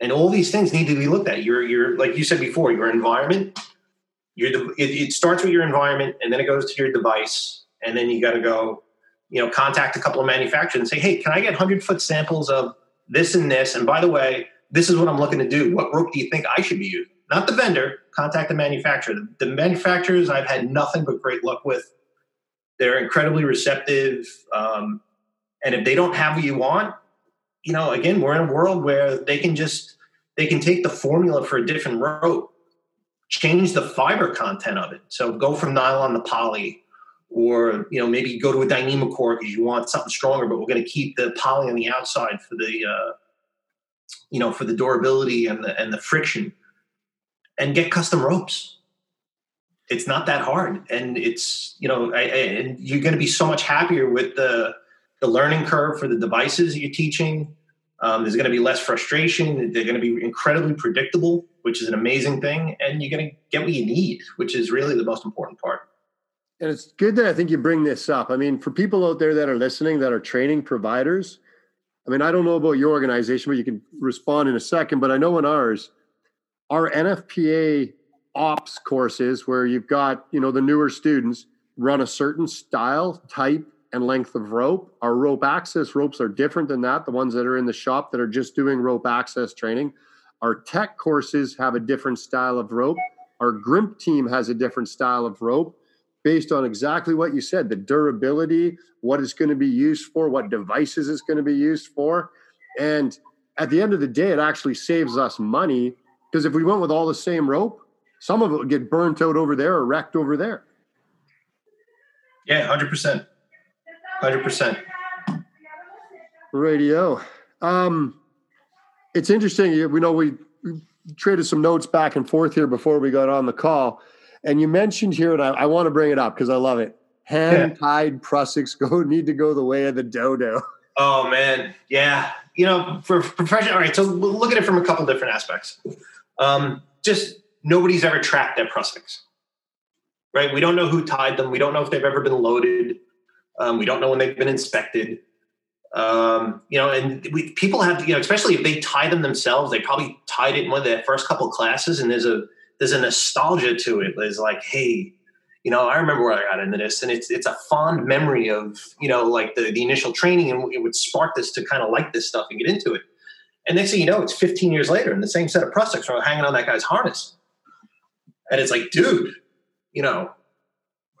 And all these things need to be looked at. Your your like you said before, your environment your it, it starts with your environment and then it goes to your device. And then you got to go you know contact a couple of manufacturers and say hey can i get 100 foot samples of this and this? And by the way this is what i'm looking to do. What rope do you think i should be using? Not the vendor contact the manufacturer. The manufacturers i've had nothing but great luck with they're incredibly receptive um, and if they don't have what you want you know again we're in a world where they can just they can take the formula for a different rope change the fiber content of it. So go from nylon to poly, or you know maybe go to a Dyneema-Core because you want something stronger, but we're going to keep the poly on the outside for the uh, you know for the durability and the and the friction, and get custom ropes. It's not that hard, and it's you know I, I, and you're going to be so much happier with the the learning curve for the devices you're teaching. Um, there's going to be less frustration. They're going to be incredibly predictable which is an amazing thing. And you're going to get what you need, which is really the most important part. And it's good that I think you bring this up. I mean, for people out there that are listening that are training providers, I mean, I don't know about your organization, but you can respond in a second. But I know in ours, our NFPA ops courses, where you've got, you know, the newer students run a certain style, type, and length of rope. Our rope access ropes are different than that. The ones that are in the shop that are just doing rope access training our tech courses have a different style of rope. Our GRIMP team has a different style of rope based on exactly what you said the durability, what it's going to be used for, what devices it's going to be used for. And at the end of the day, it actually saves us money because if we went with all the same rope, some of it would get burnt out over there or wrecked over there. Yeah, 100%. 100%. Radio. Um, it's interesting. We know we traded some notes back and forth here before we got on the call, and you mentioned here, and I, I want to bring it up because I love it. Hand tied prusiks go need to go the way of the dodo. Oh man, yeah. You know, for professional. All right, so look at it from a couple different aspects. Um, just nobody's ever tracked their prusiks, right? We don't know who tied them. We don't know if they've ever been loaded. Um, we don't know when they've been inspected. Um, you know, and we, people have, you know, especially if they tie them themselves, they probably tied it in one of their first couple classes, and there's a there's a nostalgia to it. It's like, hey, you know, I remember where I got into this, and it's it's a fond memory of you know, like the the initial training, and it would spark this to kind of like this stuff and get into it. And next thing you know, it's 15 years later, and the same set of prusiks are hanging on that guy's harness, and it's like, dude, you know,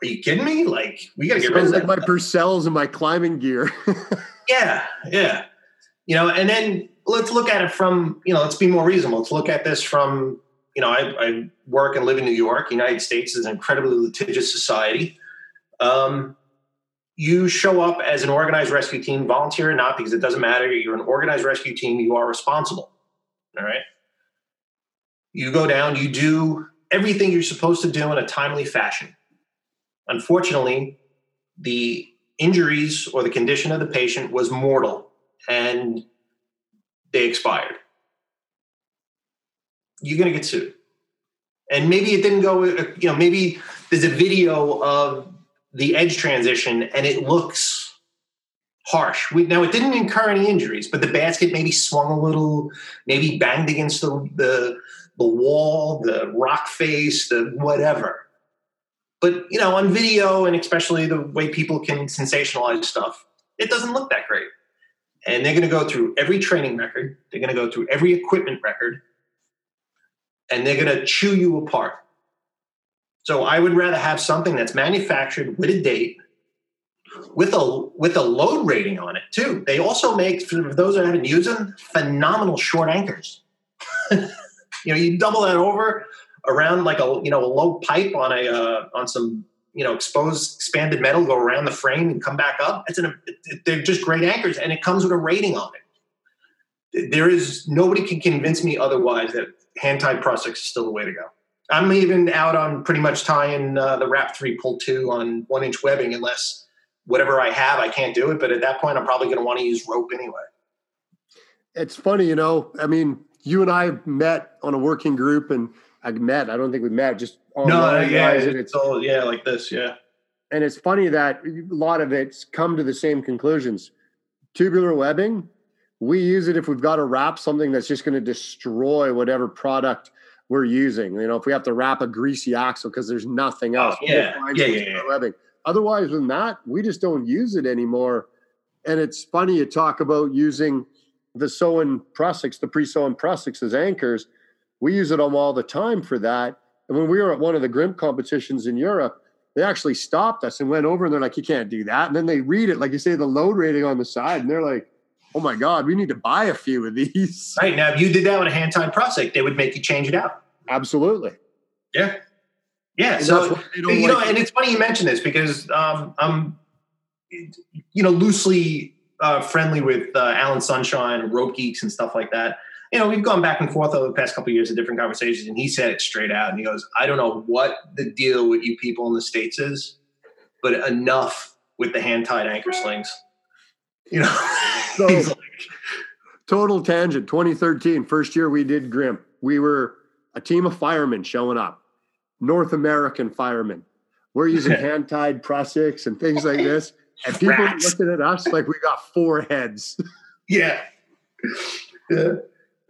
are you kidding me? Like, we got to get rid of like my Purcells and my climbing gear. Yeah, yeah. You know, and then let's look at it from, you know, let's be more reasonable. Let's look at this from, you know, I, I work and live in New York. United States is an incredibly litigious society. Um, you show up as an organized rescue team, volunteer or not, because it doesn't matter. You're an organized rescue team, you are responsible. All right. You go down, you do everything you're supposed to do in a timely fashion. Unfortunately, the injuries or the condition of the patient was mortal and they expired. You're going to get sued. And maybe it didn't go, you know, maybe there's a video of the edge transition and it looks harsh. We, now, it didn't incur any injuries, but the basket maybe swung a little, maybe banged against the, the, the wall, the rock face, the whatever but you know, on video and especially the way people can sensationalize stuff, it doesn't look that great. And they're going to go through every training record. They're going to go through every equipment record, and they're going to chew you apart. So I would rather have something that's manufactured with a date, with a with a load rating on it too. They also make for those that haven't used them phenomenal short anchors. you know, you double that over, around like a you know a low pipe on a uh, on some you know exposed expanded metal go around the frame and come back up. It's an they're just great anchors and it comes with a rating on it. There is nobody can convince me otherwise that hand tied prusiks is still the way to go. I'm even out on pretty much tying uh, the wrap 3 pull 2 on one inch webbing unless whatever i have i can't do it but at that point i'm probably going to want to use rope anyway. It's funny you know i mean you and i met on a working group and I met. I don't think we met. Just no, yeah, it's, it's all yeah, like this, yeah. And it's funny that a lot of it's come to the same conclusions. Tubular webbing, we use it if we've got to wrap something that's just going to destroy whatever product we're using. You know, if we have to wrap a greasy axle because there's nothing oh, else, oh, yeah. Yeah, yeah, yeah. webbing. Otherwise, than that, we just don't use it anymore. And it's funny you talk about using the sewn Prusiks, the pre-sewn Prusiks as anchors. We use it all the time for that. And when we were at one of the Grimp competitions in Europe, they actually stopped us and went over and they're like, you can't do that. And then they read it, like you say, the load rating on the side, and they're like, oh my God, we need to buy a few of these. Right. Now, if you did that with a hand tied Prusik, they would make you change it out. Absolutely. Yeah. Yeah. And so, you like know, and it's funny you mention this because um, I'm, you know, loosely uh, friendly with uh, Alan Sunshine, Rope Geeks, and stuff like that you know, we've gone back and forth over the past couple of years in different conversations, and he said it straight out. And he goes, "I don't know what the deal with you people in the states is, but enough with the hand tied anchor slings." You know, so, like, total tangent. 2013, first year we did Grimp. We were a team of firemen showing up, North American firemen. We're using hand tied Prusiks and things like this, and people Rats. looking at us like we got four heads. Yeah. Yeah.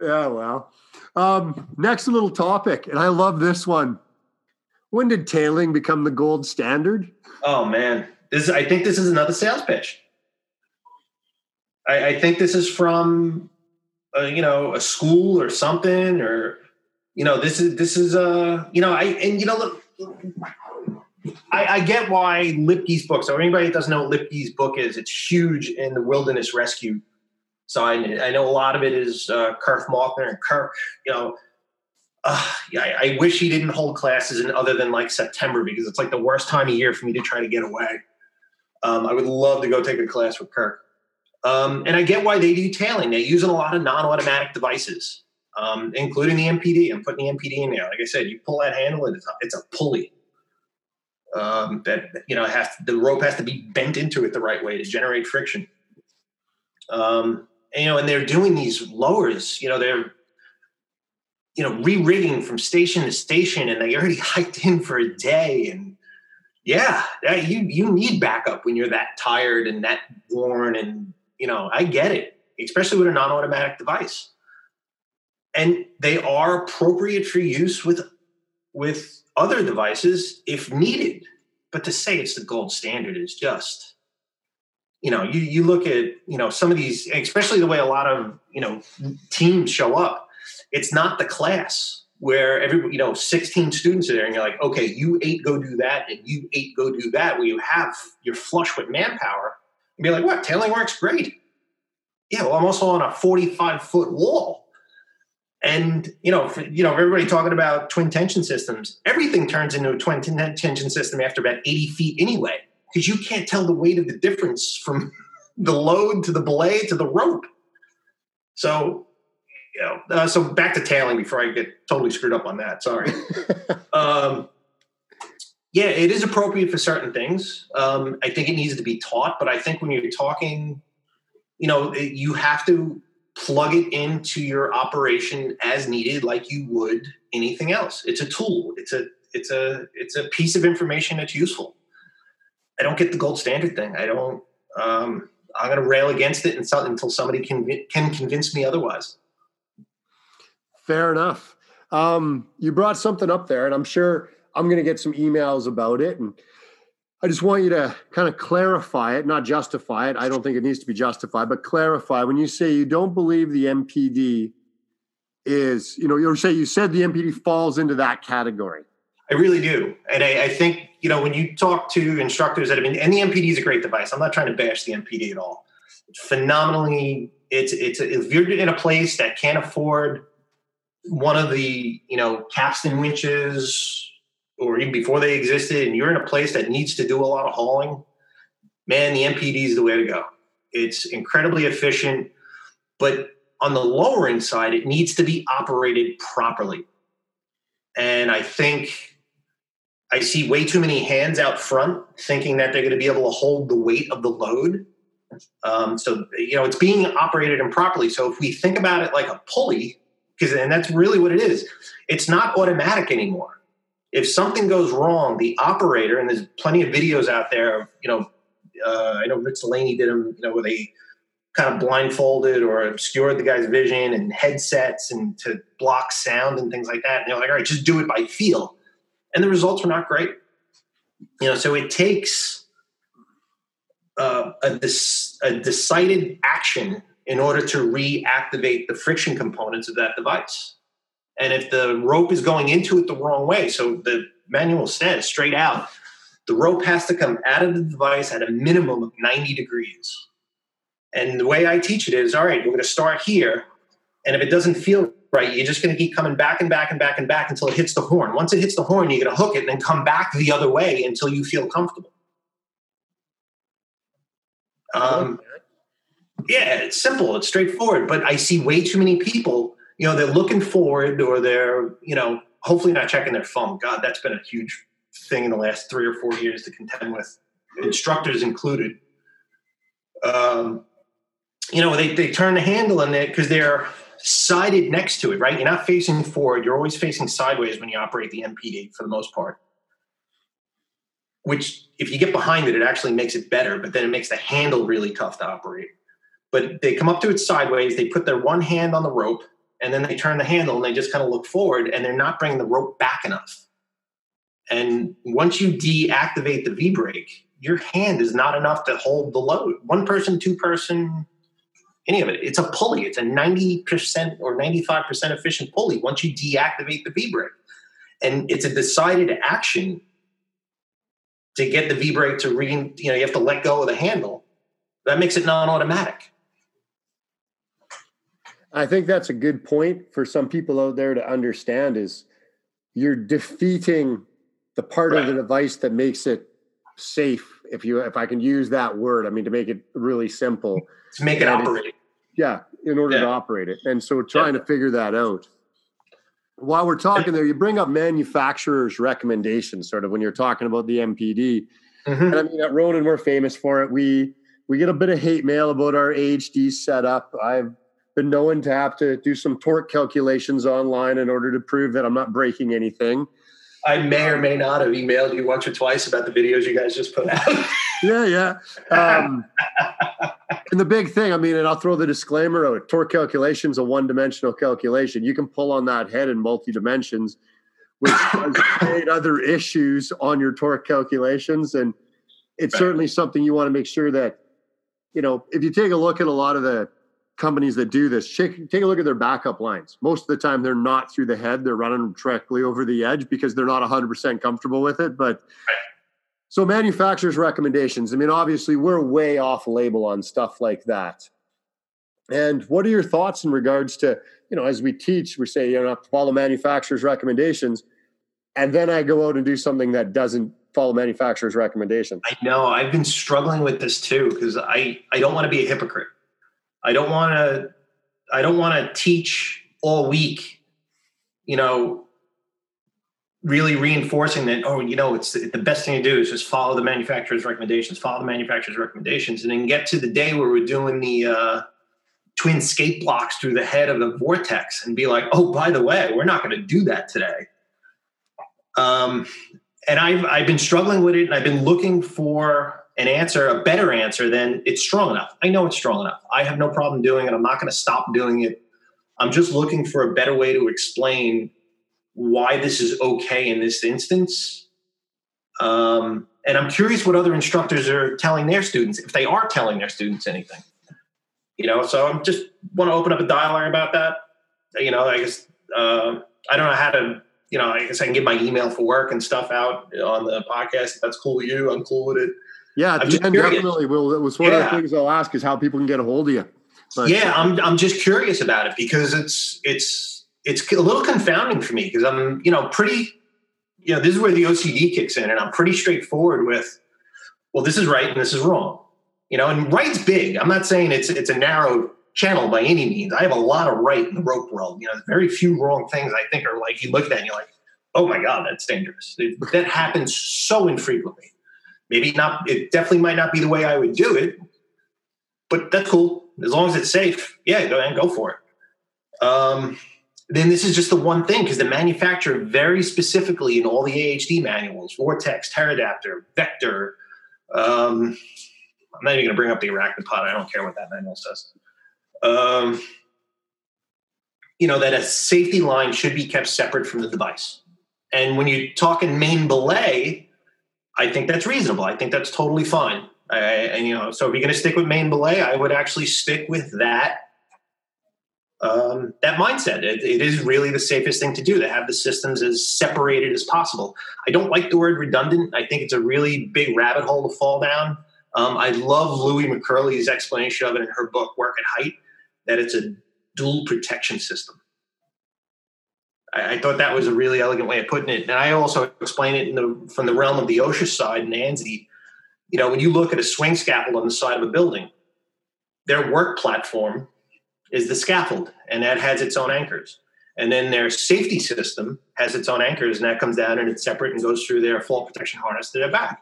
Yeah, well. Um, next little topic, and I love this one. When did tailing become the gold standard? Oh man, this is, I think this is another sales pitch. I, I think this is from, uh, you know, a school or something, or you know, this is this is uh, you know, I and you know, look, I, I get why Lipke's book. So anybody that doesn't know what Lipke's book is, it's huge in the wilderness rescue so I, know a lot of it is uh, Kirk Mauthner and Kirk, you know, uh, yeah, I, I, wish he didn't hold classes in other than like September because it's like the worst time of year for me to try to get away. Um, I would love to go take a class with Kirk. Um, and I get why they do tailing. They're using a lot of non-automatic devices, um, including the MPD. I'm putting the MPD in there. Like I said, you pull that handle, and it's a, it's a pulley. Um, that you know has to, the rope has to be bent into it the right way to generate friction. Um, and, you know, and they're doing these lowers. You know, they're you know re-rigging from station to station, and they already hiked in for a day. And yeah, that, you you need backup when you're that tired and that worn. And you know, I get it, especially with a non-automatic device. And they are appropriate for use with with other devices if needed. But to say it's the gold standard is just you know, you, you look at, you know, some of these, especially the way a lot of, you know, teams show up, it's not the class where every, you know, 16 students are there and you're like, okay, you eight go do that and you eight go do that, where you have, you're flush with manpower and be like, what, tailing works great. Yeah, well, I'm also on a 45 foot wall. And you know, for, you know, everybody talking about twin tension systems. Everything turns into a twin tension system after about 80 feet anyway because you can't tell the weight of the difference from the load to the belay to the rope. So, you know, uh, so back to tailing before I get totally screwed up on that. Sorry. um, yeah, it is appropriate for certain things. Um, I think it needs to be taught, but I think when you're talking, you know, you have to plug it into your operation as needed, like you would anything else. It's a tool. It's a it's a it's a piece of information that's useful. I don't get the gold standard thing. I don't. Um, I'm going to rail against it until, somebody can can convince me otherwise. Fair enough. Um, you brought something up there, and I'm sure I'm going to get some emails about it. And I just want you to kind of clarify it, not justify it. I don't think it needs to be justified, but clarify when you say you don't believe the MPD is, you know, you say you said the MPD falls into that category. I really do. And I, I, think, you know, when you talk to instructors that have been, and the MPD is a great device. I'm not trying to bash the MPD at all. It's phenomenally, it's, it's, if you're in a place that can't afford one of the, you know, capstan winches or even before they existed, and you're in a place that needs to do a lot of hauling, man, the MPD is the way to go. It's incredibly efficient, but on the lowering side, it needs to be operated properly. And I think I see way too many hands out front thinking that they're going to be able to hold the weight of the load. Um, so, you know, it's being operated improperly. So if we think about it like a pulley, because, and that's really what it is, it's not automatic anymore. If something goes wrong, the operator, and there's plenty of videos out there of, you know, uh, I know Rich Delaney did them, you know, where they kind of blindfolded or obscured the guy's vision and headsets and to block sound and things like that. And they're like, all right, just do it by feel. And the results were not great. You know, so it takes uh, a, a decided action in order to reactivate the friction components of that device. And if the rope is going into it the wrong way, so the manual says straight out, the rope has to come out of the device at a minimum of 90 degrees. And the way I teach it is all right, we're going to start here. And if it doesn't feel right, you're just going to keep coming back and back and back and back until it hits the horn. Once it hits the horn, you're going to hook it and then come back the other way until you feel comfortable. Um, yeah, it's simple, it's straightforward. But I see way too many people, you know, they're looking forward or they're, you know, hopefully not checking their phone. God, that's been a huge thing in the last three or four years to contend with, instructors included. Um, you know, they, they turn the handle on it because they're sided next to it, right? You're not facing forward. You're always facing sideways when you operate the MPD for the most part. Which, if you get behind it, it actually makes it better, but then it makes the handle really tough to operate. But they come up to it sideways, they put their one hand on the rope, and then they turn the handle and they just kind of look forward and they're not bringing the rope back enough. And once you deactivate the V brake, your hand is not enough to hold the load. One person, two person, any of it. It's a pulley. It's a 90% or 95% efficient pulley once you deactivate the V brake. And it's a decided action to get the V brake to re, you know, you have to let go of the handle. That makes it non automatic. I think that's a good point for some people out there to understand is you're defeating the part right. of the device that makes it safe if you if I can use that word. I mean to make it really simple. To make it operate. Yeah, in order yeah. to operate it. And so trying yeah. to figure that out. While we're talking there, you bring up manufacturers' recommendations, sort of when you're talking about the MPD. Mm-hmm. And I mean at Ronin, we're famous for it. We we get a bit of hate mail about our AHD setup. I've been known to have to do some torque calculations online in order to prove that I'm not breaking anything. I may or may not have emailed you once or twice about the videos you guys just put out. yeah, yeah. Um, and the big thing, I mean, and I'll throw the disclaimer out: torque calculation is a one-dimensional calculation. You can pull on that head in multi dimensions, which create other issues on your torque calculations, and it's right. certainly something you want to make sure that you know. If you take a look at a lot of the companies that do this, take, take a look at their backup lines. Most of the time, they're not through the head; they're running directly over the edge because they're not 100% comfortable with it. But so, manufacturers' recommendations. I mean, obviously, we're way off label on stuff like that. And what are your thoughts in regards to you know, as we teach, we say you know, have to follow manufacturers' recommendations, and then I go out and do something that doesn't follow manufacturers' recommendations. I know I've been struggling with this too because I I don't want to be a hypocrite. I don't want to I don't want to teach all week, you know, really reinforcing that oh, you know, it's the, best thing to do is just follow the manufacturer's recommendations, follow the manufacturer's recommendations and then get to the day where we're doing the uh, twin skate blocks through the head of the vortex and be like, "Oh, by the way, we're not going to do that today." Um, and I've I've been struggling with it, and I've been looking for an answer, a better answer than it's strong enough. I know it's strong enough. I have no problem doing it. I'm not going to stop doing it. I'm just looking for a better way to explain why this is okay in this instance. Um, and I'm curious what other instructors are telling their students, if they are telling their students anything. You know, so I'm just want to open up a dialogue about that. You know, I guess uh, I don't know how to. You know, I guess I can get my email for work and stuff out on the podcast. If that's cool with you, I'm cool with it. Yeah, and definitely. Will it was one yeah. of the things I'll ask is how people can get a hold of you. But, yeah, I'm I'm just curious about it because it's it's it's a little confounding for me because I'm you know pretty you know this is where the OCD kicks in and I'm pretty straightforward with well this is right and this is wrong. You know and right's big. I'm not saying it's it's a narrow channel by any means. I have a lot of right in the rope world. You know very few wrong things I think are like you look at that and you're like oh my god that's dangerous. That happens so infrequently Maybe not, it definitely might not be the way I would do it, but that's cool. As long as it's safe, yeah, go and go for it. Um, then this is just the one thing because the manufacturer very specifically in all the AHD manuals, Vortex, Pterodactyl, Vector, um, I'm not even going to bring up the arachnopod. I don't care what that manual says. Um, you know that a safety line should be kept separate from the device. And when you talk in main belay, I think that's reasonable. I think that's totally fine. I, and you know, so if you're going to stick with main belay, I would actually stick with that um, that mindset. It, it is really the safest thing to do to have the systems as separated as possible. I don't like the word redundant. I think it's a really big rabbit hole to fall down. Um, I love Loui McCurley's explanation of it in her book Work at Height that it's a dual protection system. I, I, thought that was a really elegant way of putting it, and I also explain it the, from the realm of the OSHA side and ANSI. You know, when you look at a swing scaffold on the side of a building, their work platform is the scaffold, and that has its own anchors. And then their safety system has its own anchors, and that comes down and it's separate and goes through their fall protection harness to their back.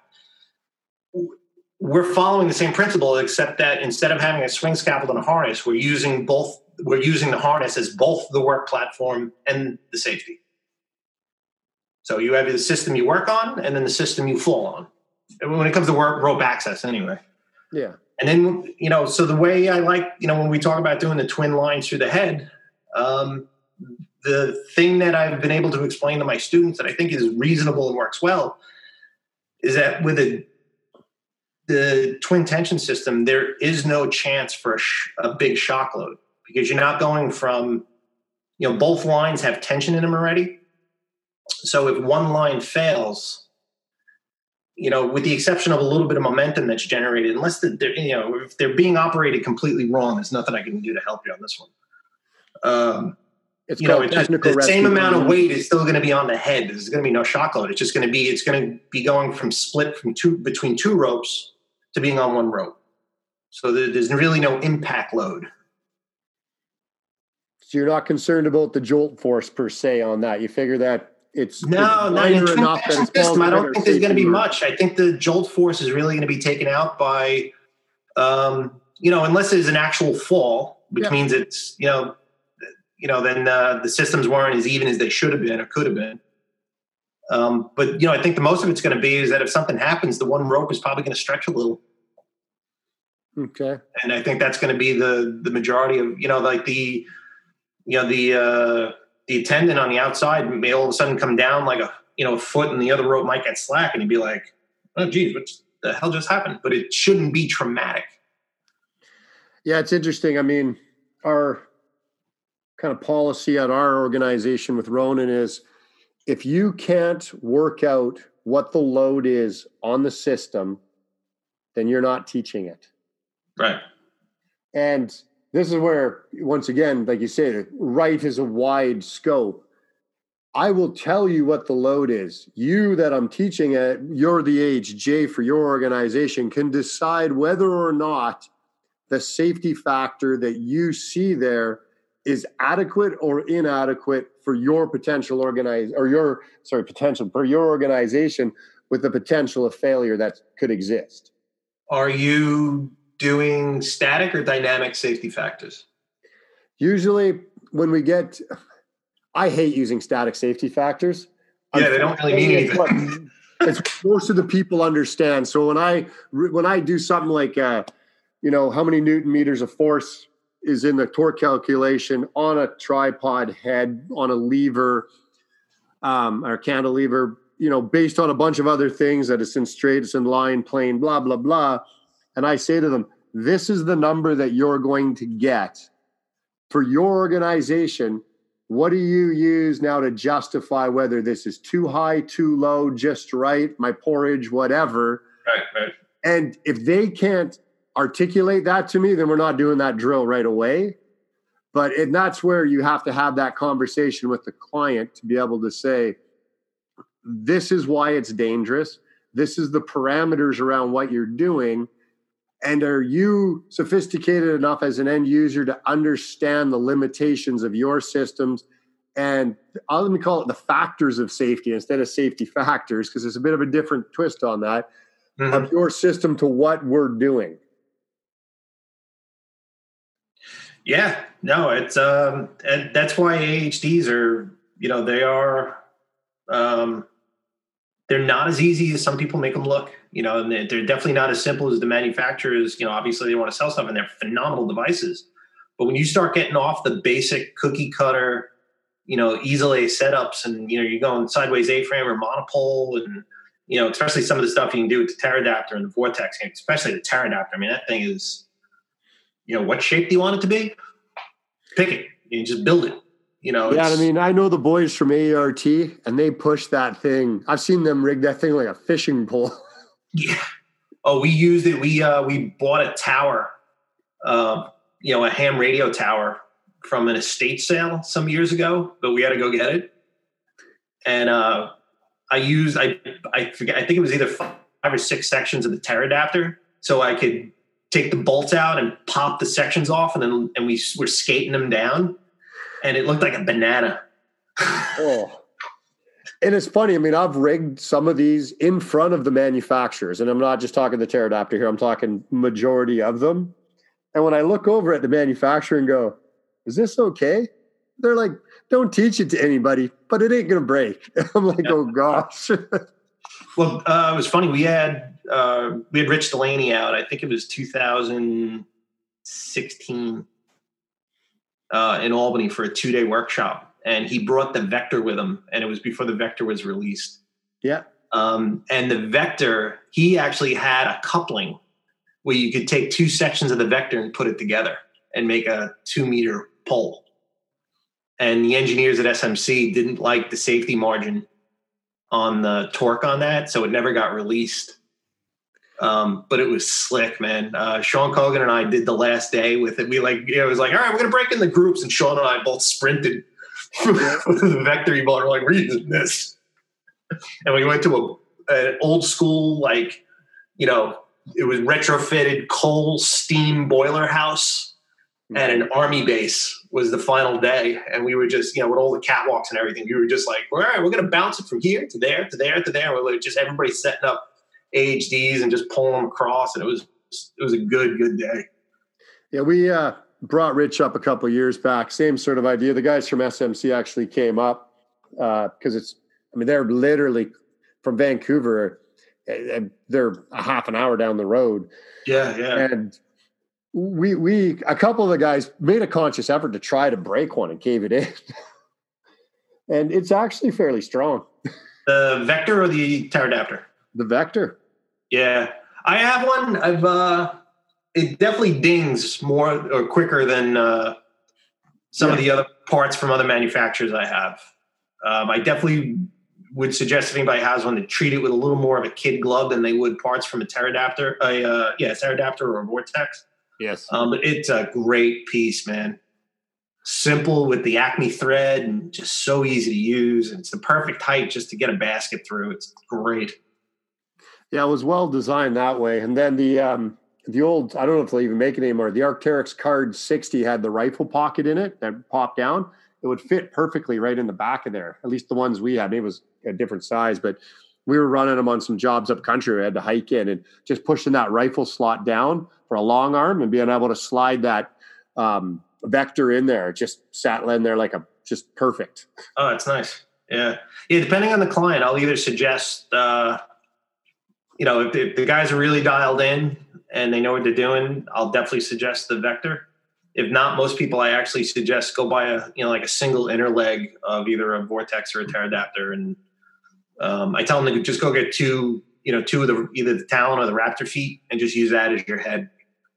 We're following the same principle, except that instead of having a swing scaffold and a harness, we're using both. We're using the harness as both the work platform and the safety. So you have the system you work on, and then the system you fall on. When it comes to work rope access, anyway. Yeah. And then, you know, so the way I like, you know, when we talk about doing the twin lines through the head, um, the thing that I've been able to explain to my students that I think is reasonable and works well is that with a the twin tension system, there is no chance for a, sh- a big shock load because you're not going from, you know, both lines have tension in them already. So if one line fails, you know, with the exception of a little bit of momentum that's generated, unless they're, you know, if they're being operated completely wrong, there's nothing I can do to help you on this one. Um, it's you know, it the same amount of weight is still going to be on the head. There's going to be no shock load. It's just going to be, it's going to be going from split from two between two ropes to being on one rope. So there's really no impact load. So you're not concerned about the jolt force per se on that. You figure that it's no, it's not in enough that it's system. I don't think there's going to be much. I think the jolt force is really going to be taken out by, um, you know, unless it's an actual fall, which yeah. means it's you know, you know, then uh, the systems weren't as even as they should have been or could have been. Um, but you know, I think the most of it's going to be is that if something happens, the one rope is probably going to stretch a little. Okay. And I think that's going to be the the majority of you know, like the you know the. Uh, the tendon on the outside may all of a sudden come down like a you know a foot, and the other rope might get slack, and you'd be like, "Oh, geez, what the hell just happened?" But it shouldn't be traumatic. Yeah, it's interesting. I mean, our kind of policy at our organization with Ronin is if you can't work out what the load is on the system, then you're not teaching it. Right. And this is where, once again, like you said, right is a wide scope. I will tell you what the load is. You that I'm teaching at, you're the AHJ for your organization, can decide whether or not the safety factor that you see there is adequate or inadequate for your potential organize or your sorry potential for your organization with the potential of failure that could exist. Are you doing static or dynamic safety factors? Usually, when we get, I hate using static safety factors. Yeah, they don't really mean anything. It's, most of the people understand. So when I when I do something like, uh, you know, how many newton meters of force is in the torque calculation on a tripod head on a lever um, or cantilever, you know, based on a bunch of other things that it's in straight, it's in line, plane, blah blah blah and I say to them, this is the number that you're going to get for your organization. What do you use now to justify whether this is too high, too low, just right, my porridge, whatever? Right, right. And if they can't articulate that to me, then we're not doing that drill right away. But and that's where you have to have that conversation with the client to be able to say, this is why it's dangerous. This is the parameters around what you're doing and are you sophisticated enough as an end user to understand the limitations of your systems? And I'll let me call it the factors of safety instead of safety factors, because there's a bit of a different twist on that mm-hmm. of your system to what we're doing. Yeah, no, it's um, and that's why AHDs are, you know, they are, um, they're not as easy as some people make them look. You know, and they're, they're definitely not as simple as the manufacturers. You know, obviously they want to sell stuff, and they're phenomenal devices. But when you start getting off the basic cookie cutter, you know, easily setups, and you know, you're going sideways A-frame or monopole, and you know, especially some of the stuff you can do with the TerrAdaptor and the Vortex, especially the TerrAdaptor. I mean, that thing is, you know, what shape do you want it to be? Pick it. You just build it. You know. Yeah, I mean, I know the boys from ART, and they push that thing. I've seen them rig that thing like a fishing pole. Yeah. Oh, we used it. We uh we bought a tower, uh, you know, a ham radio tower from an estate sale some years ago, but we had to go get it. And uh I used I I forget I think it was either five or six sections of the TerrAdaptor, so I could take the bolts out and pop the sections off, and then and we were skating them down, and it looked like a banana. oh and it's funny. I mean, I've rigged some of these in front of the manufacturers, and I'm not just talking the TerrAdaptor here. I'm talking majority of them. And when I look over at the manufacturer and go, "Is this okay?" They're like, "Don't teach it to anybody, but it ain't gonna break." I'm like, "Oh gosh." well, uh, it was funny. We had uh, we had Rich Delaney out. I think it was 2016 uh, in Albany for a two day workshop and he brought the vector with him and it was before the vector was released. Yeah. Um, and the vector he actually had a coupling where you could take two sections of the vector and put it together and make a two meter pole. And the engineers at smc didn't like the safety margin on the torque on that so it never got released um, but it was slick, man. Uh, Sean Cogan and I did the last day with it. We like, you know, it was like, all right, we're gonna break in the groups, and Sean and I both sprinted the vector ball. We're like, we're using this. And we went to a, an old school, like, you know, it was retrofitted coal steam boiler house and an army base was the final day. And we were just, you know, with all the catwalks and everything, we were just like, all right, we're going to bounce it from here to there to there to there. We're like, just everybody setting up AHDs and just pulling them across. And it was, it was a good, good day. Yeah. We, uh, brought Rich up a couple years back. Same sort of idea. The guys from SMC actually came up because uh, it's. I mean, they're literally from Vancouver. They're a half an hour down the road. Yeah, yeah. And we we a couple of the guys made a conscious effort to try to break one and cave it in, and it's actually fairly strong. The vector or the TerrAdaptor? The vector. Yeah, I have one. I've uh, it definitely dings more or quicker than uh, some yeah. of the other parts from other manufacturers I have. Um, I definitely would suggest if anybody has one to treat it with a little more of a kid glove than they would parts from a TerrAdaptor. A uh, yeah, TerrAdaptor or a Vortex. Yes, um, it's a great piece, man. Simple with the Acme thread and just so easy to use. And it's the perfect height just to get a basket through. It's great. Yeah, it was well designed that way. And then the um, the old I don't know if they'll even make it anymore. The Arc'teryx Khard 60 had the rifle pocket in it that popped down. It would fit perfectly right in the back of there. At least the ones we had. Maybe it was a different size, but we were running them on some jobs up country. We had to hike in and just pushing that rifle slot down for a long arm and being able to slide that um, vector in there. Just sat in there like a just perfect. Oh, that's nice. Yeah, yeah. Depending on the client, I'll either suggest, uh, you know, if, if the guys are really dialed in, and they know what they're doing, I'll definitely suggest the Vector. If not, most people I actually suggest go buy a you know like a single inner leg of either a Vortex or a TerrAdaptor, and um, I tell them to just go get two you know two of the either the Talon or the Raptor feet, and just use that as your head.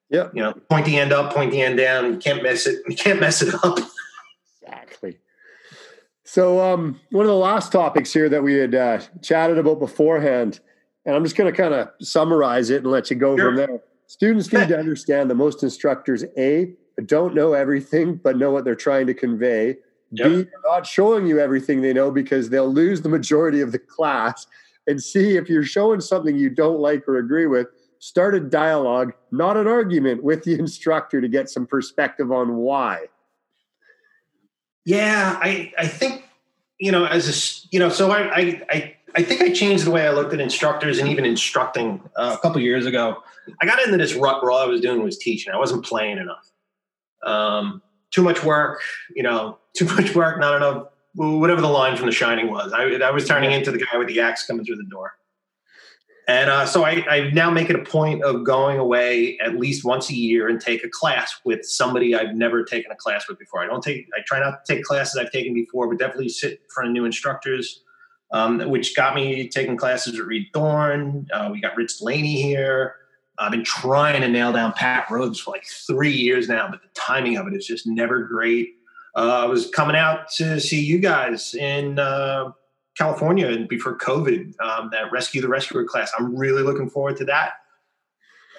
Yeah, you know, point the end up, point the end down. You can't mess it. You can't mess it up. Exactly. So, um, one of the last topics here that we had uh, chatted about beforehand and I'm just going to kind of summarize it and let you go sure. from there. Students need to understand that most instructors, A, don't know everything, but know what they're trying to convey. Yep. B, not showing you everything they know because they'll lose the majority of the class. And C, if you're showing something you don't like or agree with, start a dialogue, not an argument with the instructor to get some perspective on why. Yeah, I, I think, you know, as a, you know, so I, I, I I think I changed the way I looked at instructors and even instructing uh, a couple years ago. I got into this rut where all I was doing was teaching. I wasn't playing enough. Um, too much work, you know, too much work, not enough whatever the line from The Shining was. I, I was turning into the guy with the axe coming through the door. And uh, so I, I, now make it a point of going away at least once a year and take a class with somebody I've never taken a class with before. I don't take, I try not to take classes I've taken before, but definitely sit in front of new instructors, um, which got me taking classes with Reed Thorne. Uh, we got Rich Delaney here. I've been trying to nail down Pat Rhodes for like three years now, but the timing of it is just never great. Uh, I was coming out to see you guys in uh, California and before COVID, um, that Rescue the Rescuer class. I'm really looking forward to that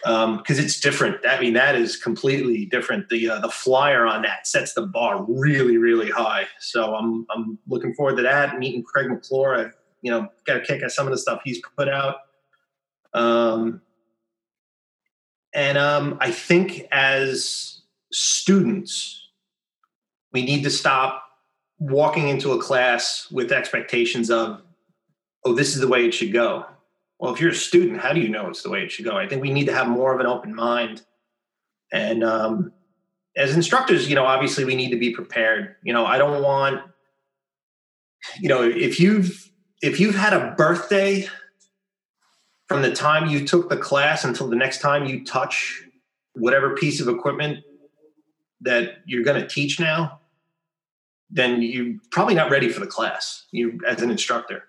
because um, it's different. I mean, that is completely different. The uh, the flyer on that sets the bar really, really high. So I'm I'm looking forward to that. Meeting Craig McClure, I you know got a kick at some of the stuff he's put out. Um, and um, I think as students, we need to stop walking into a class with expectations of, oh, this is the way it should go. Well, if you're a student, how do you know it's the way it should go? I think we need to have more of an open mind. And um, as instructors, you know, obviously we need to be prepared. You know, I don't want, you know, if you've if you've had a birthday from the time you took the class until the next time you touch whatever piece of equipment that you're going to teach now, then you're probably not ready for the class. You as an instructor,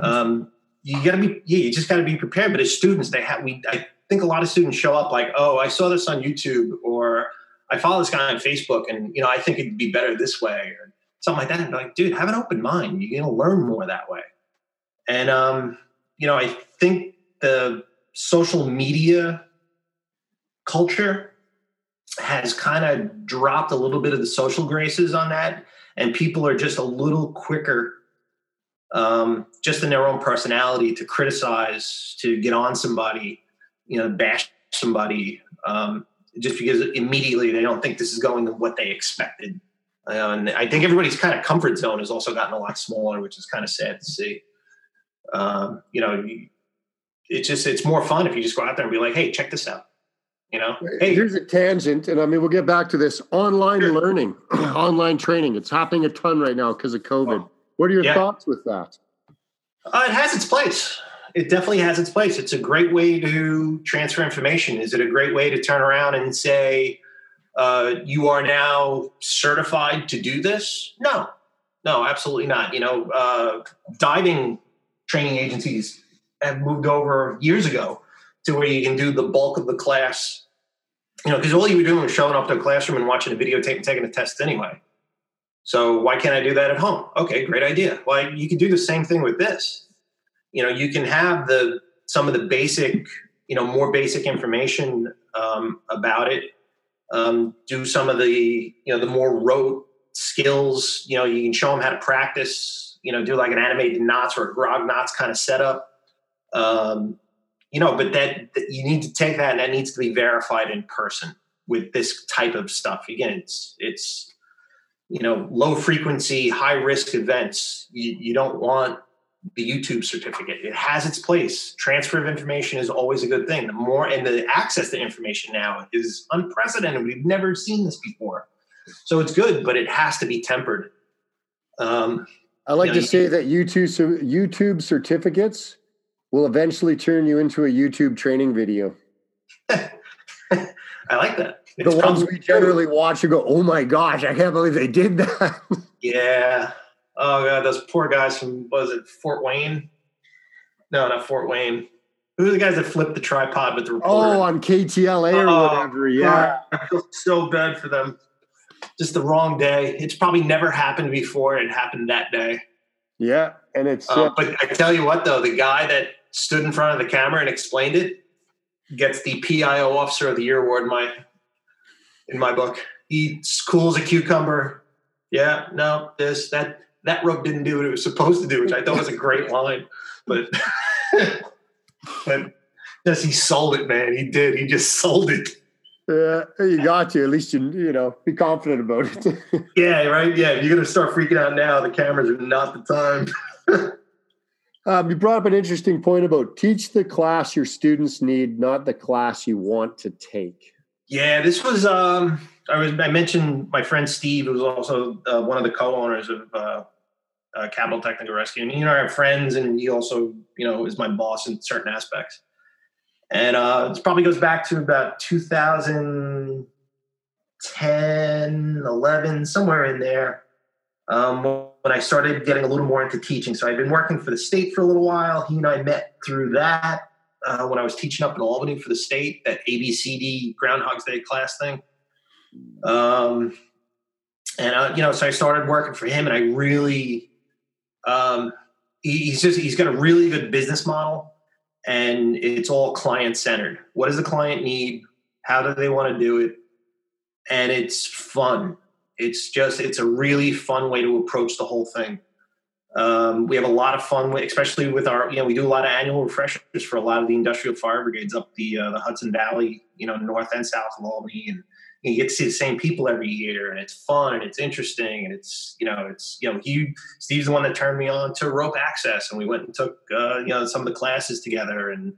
um, you got to be yeah, you just got to be prepared. But as students, they have we I think a lot of students show up like, oh, I saw this on YouTube or I follow this guy on Facebook, and you know I think it'd be better this way or something like that. And like, dude, have an open mind. You're gonna learn more that way. And um, you know, I think the social media culture has kind of dropped a little bit of the social graces on that and people are just a little quicker um, just in their own personality to criticize to get on somebody you know bash somebody um, just because immediately they don't think this is going to what they expected. And i think everybody's kind of comfort zone has also gotten a lot smaller which is kind of sad to see. Um, you know it's just it's more fun if you just go out there and be like hey check this out you know? Hey. Here's a tangent and i mean we'll get back to this. Online learning online training it's happening a ton right now because of covid what are your yeah. thoughts with that? Uh, it has its place. It definitely has its place. It's a great way to transfer information. Is it a great way to turn around and say uh, you are now certified to do this? No. No absolutely not. You know uh, diving training agencies have moved over years ago to where you can do the bulk of the class. You know, because all you were doing was showing up to a classroom and watching a videotape and taking a test anyway. So why can't I do that at home? Okay, great idea. Well, you can do the same thing with this. You know, you can have the some of the basic, you know, more basic information um, about it. Um, do some of the, you know, the more rote skills. You know, you can show them how to practice. You know, do like an animated knots or a grog knots kind of setup. Um, you know, but that, that you need to take that and that needs to be verified in person with this type of stuff. Again, it's it's you know low frequency, high risk events. You, you don't want the YouTube certificate. It has its place. Transfer of information is always a good thing. The more and the access to information now is unprecedented. We've never seen this before, so it's good, but it has to be tempered. Um, I like you know, to say that YouTube YouTube certificates will eventually turn you into a YouTube training video. I like that. The ones we generally watch, and go, "Oh my gosh, I can't believe they did that." yeah. Oh god, those poor guys from was it Fort Wayne? No, not Fort Wayne. Who are the guys that flipped the tripod with the reporter? Oh, on KTLA or oh, whatever. Yeah, I feel so bad for them. Just the wrong day. It's probably never happened before. It happened that day. Yeah, and it's. Uh, but I tell you what, though, the guy that stood in front of the camera and explained it gets the PIO Officer of the Year award my in my book. He's cool as a cucumber. Yeah, no, this that that rope didn't do what it was supposed to do, which I thought was a great line. But but yes, he sold it, man. He did. He just sold it. Yeah, you got to. At least you you know be confident about it. yeah, right. Yeah, if you're gonna start freaking out now, the cameras are not the time. Um, you brought up an interesting point about teach the class your students need, not the class you want to take. Yeah, this was. Um, I was. I mentioned my friend Steve, who was also uh, one of the co-owners of uh, uh, Capital Technical Rescue. And you know, I have friends, and he also, you know, is my boss in certain aspects. And uh, probably goes back to about 2010, 11, somewhere in there, um, when I started getting a little more into teaching. So I'd been working for the state for a little while. He and I met through that uh, when I was teaching up in Albany for the state, that ABCD Groundhog's Day class thing. Um, and uh, you know, so I started working for him, and I really, um, he, he's just he's got a really good business model, and it's all client centered. What does the client need? How do they want to do it? And it's fun. It's just it's a really fun way to approach the whole thing. Um, we have a lot of fun, especially with our, you know, we do a lot of annual refreshers for a lot of the industrial fire brigades up the uh, the Hudson Valley, you know, north and south of Albany, and you get to see the same people every year, and it's fun and it's interesting, and it's you know, it's you know, he Steve's the one that turned me on to rope access, and we went and took uh, you know some of the classes together, and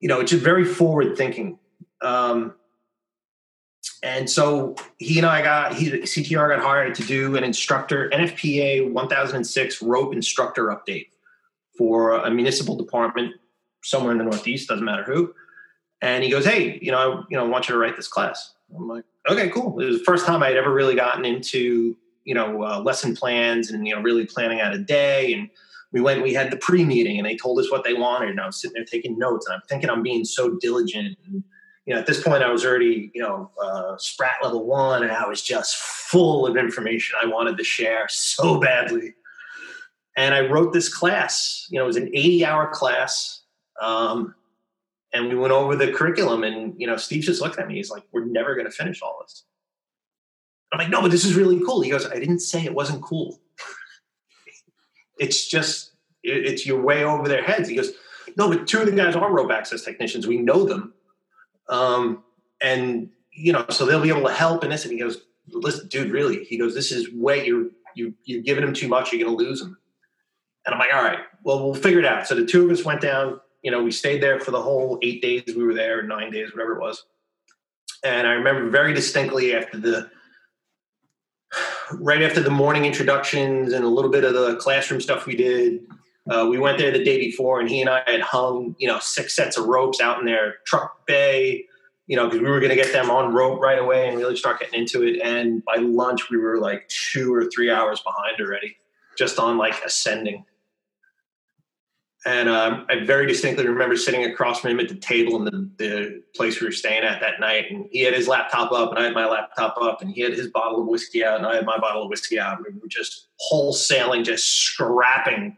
you know, it's just very forward thinking. Um, and so he and I got he CTR got hired to do an instructor NFPA 1006 rope instructor update for a municipal department somewhere in the Northeast, doesn't matter who. And he goes, "Hey, you know, I, you know, I want you to write this class." I'm like, "Okay, cool." It was the first time I'd ever really gotten into you know uh, lesson plans and you know really planning out a day. And we went, we had the pre meeting, and they told us what they wanted, and I was sitting there taking notes, and I'm thinking I'm being so diligent and you know, at this point, I was already, you know, uh, Sprat level one, and I was just full of information I wanted to share so badly. And I wrote this class. You know, it was an 80 hour class. Um, and we went over the curriculum, and, you know, Steve just looked at me. He's like, We're never going to finish all this. I'm like, No, but this is really cool. He goes, I didn't say it wasn't cool. it's just, it's your way over their heads. He goes, No, but two of the guys are rope access technicians. We know them um, and you know, so they'll be able to help in this. And he goes, "Listen, dude, really?" He goes, "This is way you're you you're giving him too much. You're going to lose him." And I'm like, "All right, well, we'll figure it out." So the two of us went down. You know, we stayed there for the whole eight days we were there, nine days, whatever it was. And I remember very distinctly after the right after the morning introductions and a little bit of the classroom stuff we did. Uh, we went there the day before, and he and I had hung, you know, six sets of ropes out in their truck bay, you know, because we were going to get them on rope right away and really start getting into it. And by lunch, we were like two or three hours behind already, just on like ascending. And um, I very distinctly remember sitting across from him at the table in the, the place we were staying at that night. And he had his laptop up, and I had my laptop up, and he had his bottle of whiskey out, and I had my bottle of whiskey out. We were just wholesaling, just scrapping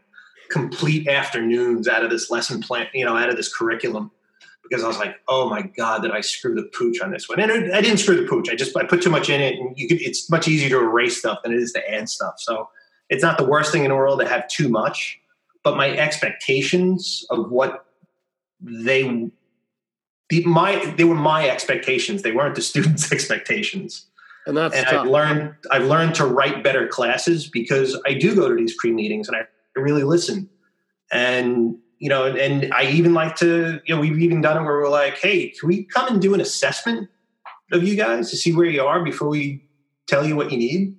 complete afternoons out of this lesson plan, you know, out of this curriculum because I was like, oh my god, did I screw the pooch on this one? And I didn't screw the pooch. I just I put too much in it, and you could, it's much easier to erase stuff than it is to add stuff. So it's not the worst thing in the world to have too much, but my expectations of what they the, my they were my expectations. They weren't the students' expectations. And that's and I've learned I've learned to write better classes because I do go to these pre meetings and I really listen. And you know, and I even like to, you know, we've even done it where we're like, hey, can we come and do an assessment of you guys to see where you are before we tell you what you need?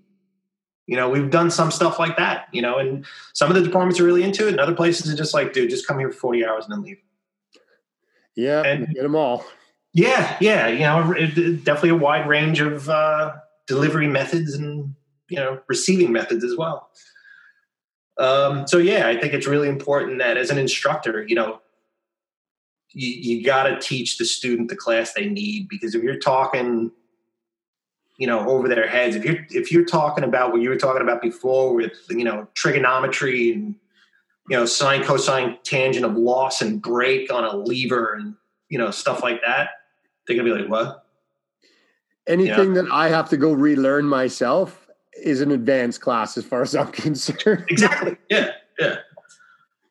You know, we've done some stuff like that, you know, and some of the departments are really into it, and other places are just like, dude, just come here for 40 hours and then leave. Yeah, and get them all. Yeah, yeah, you know, it, definitely a wide range of uh, delivery methods and, you know, receiving methods as well. Um, so yeah, I think it's really important that as an instructor, you know, you, you got to teach the student the class they need because if you're talking, you know, over their heads, if you're if you're talking about what you were talking about before with you know trigonometry and you know sine, cosine, tangent of loss and break on a lever and you know stuff like that, they're gonna be like, what? Anything that I have to go relearn myself, is an advanced class as far as I'm concerned. exactly. Yeah. Yeah.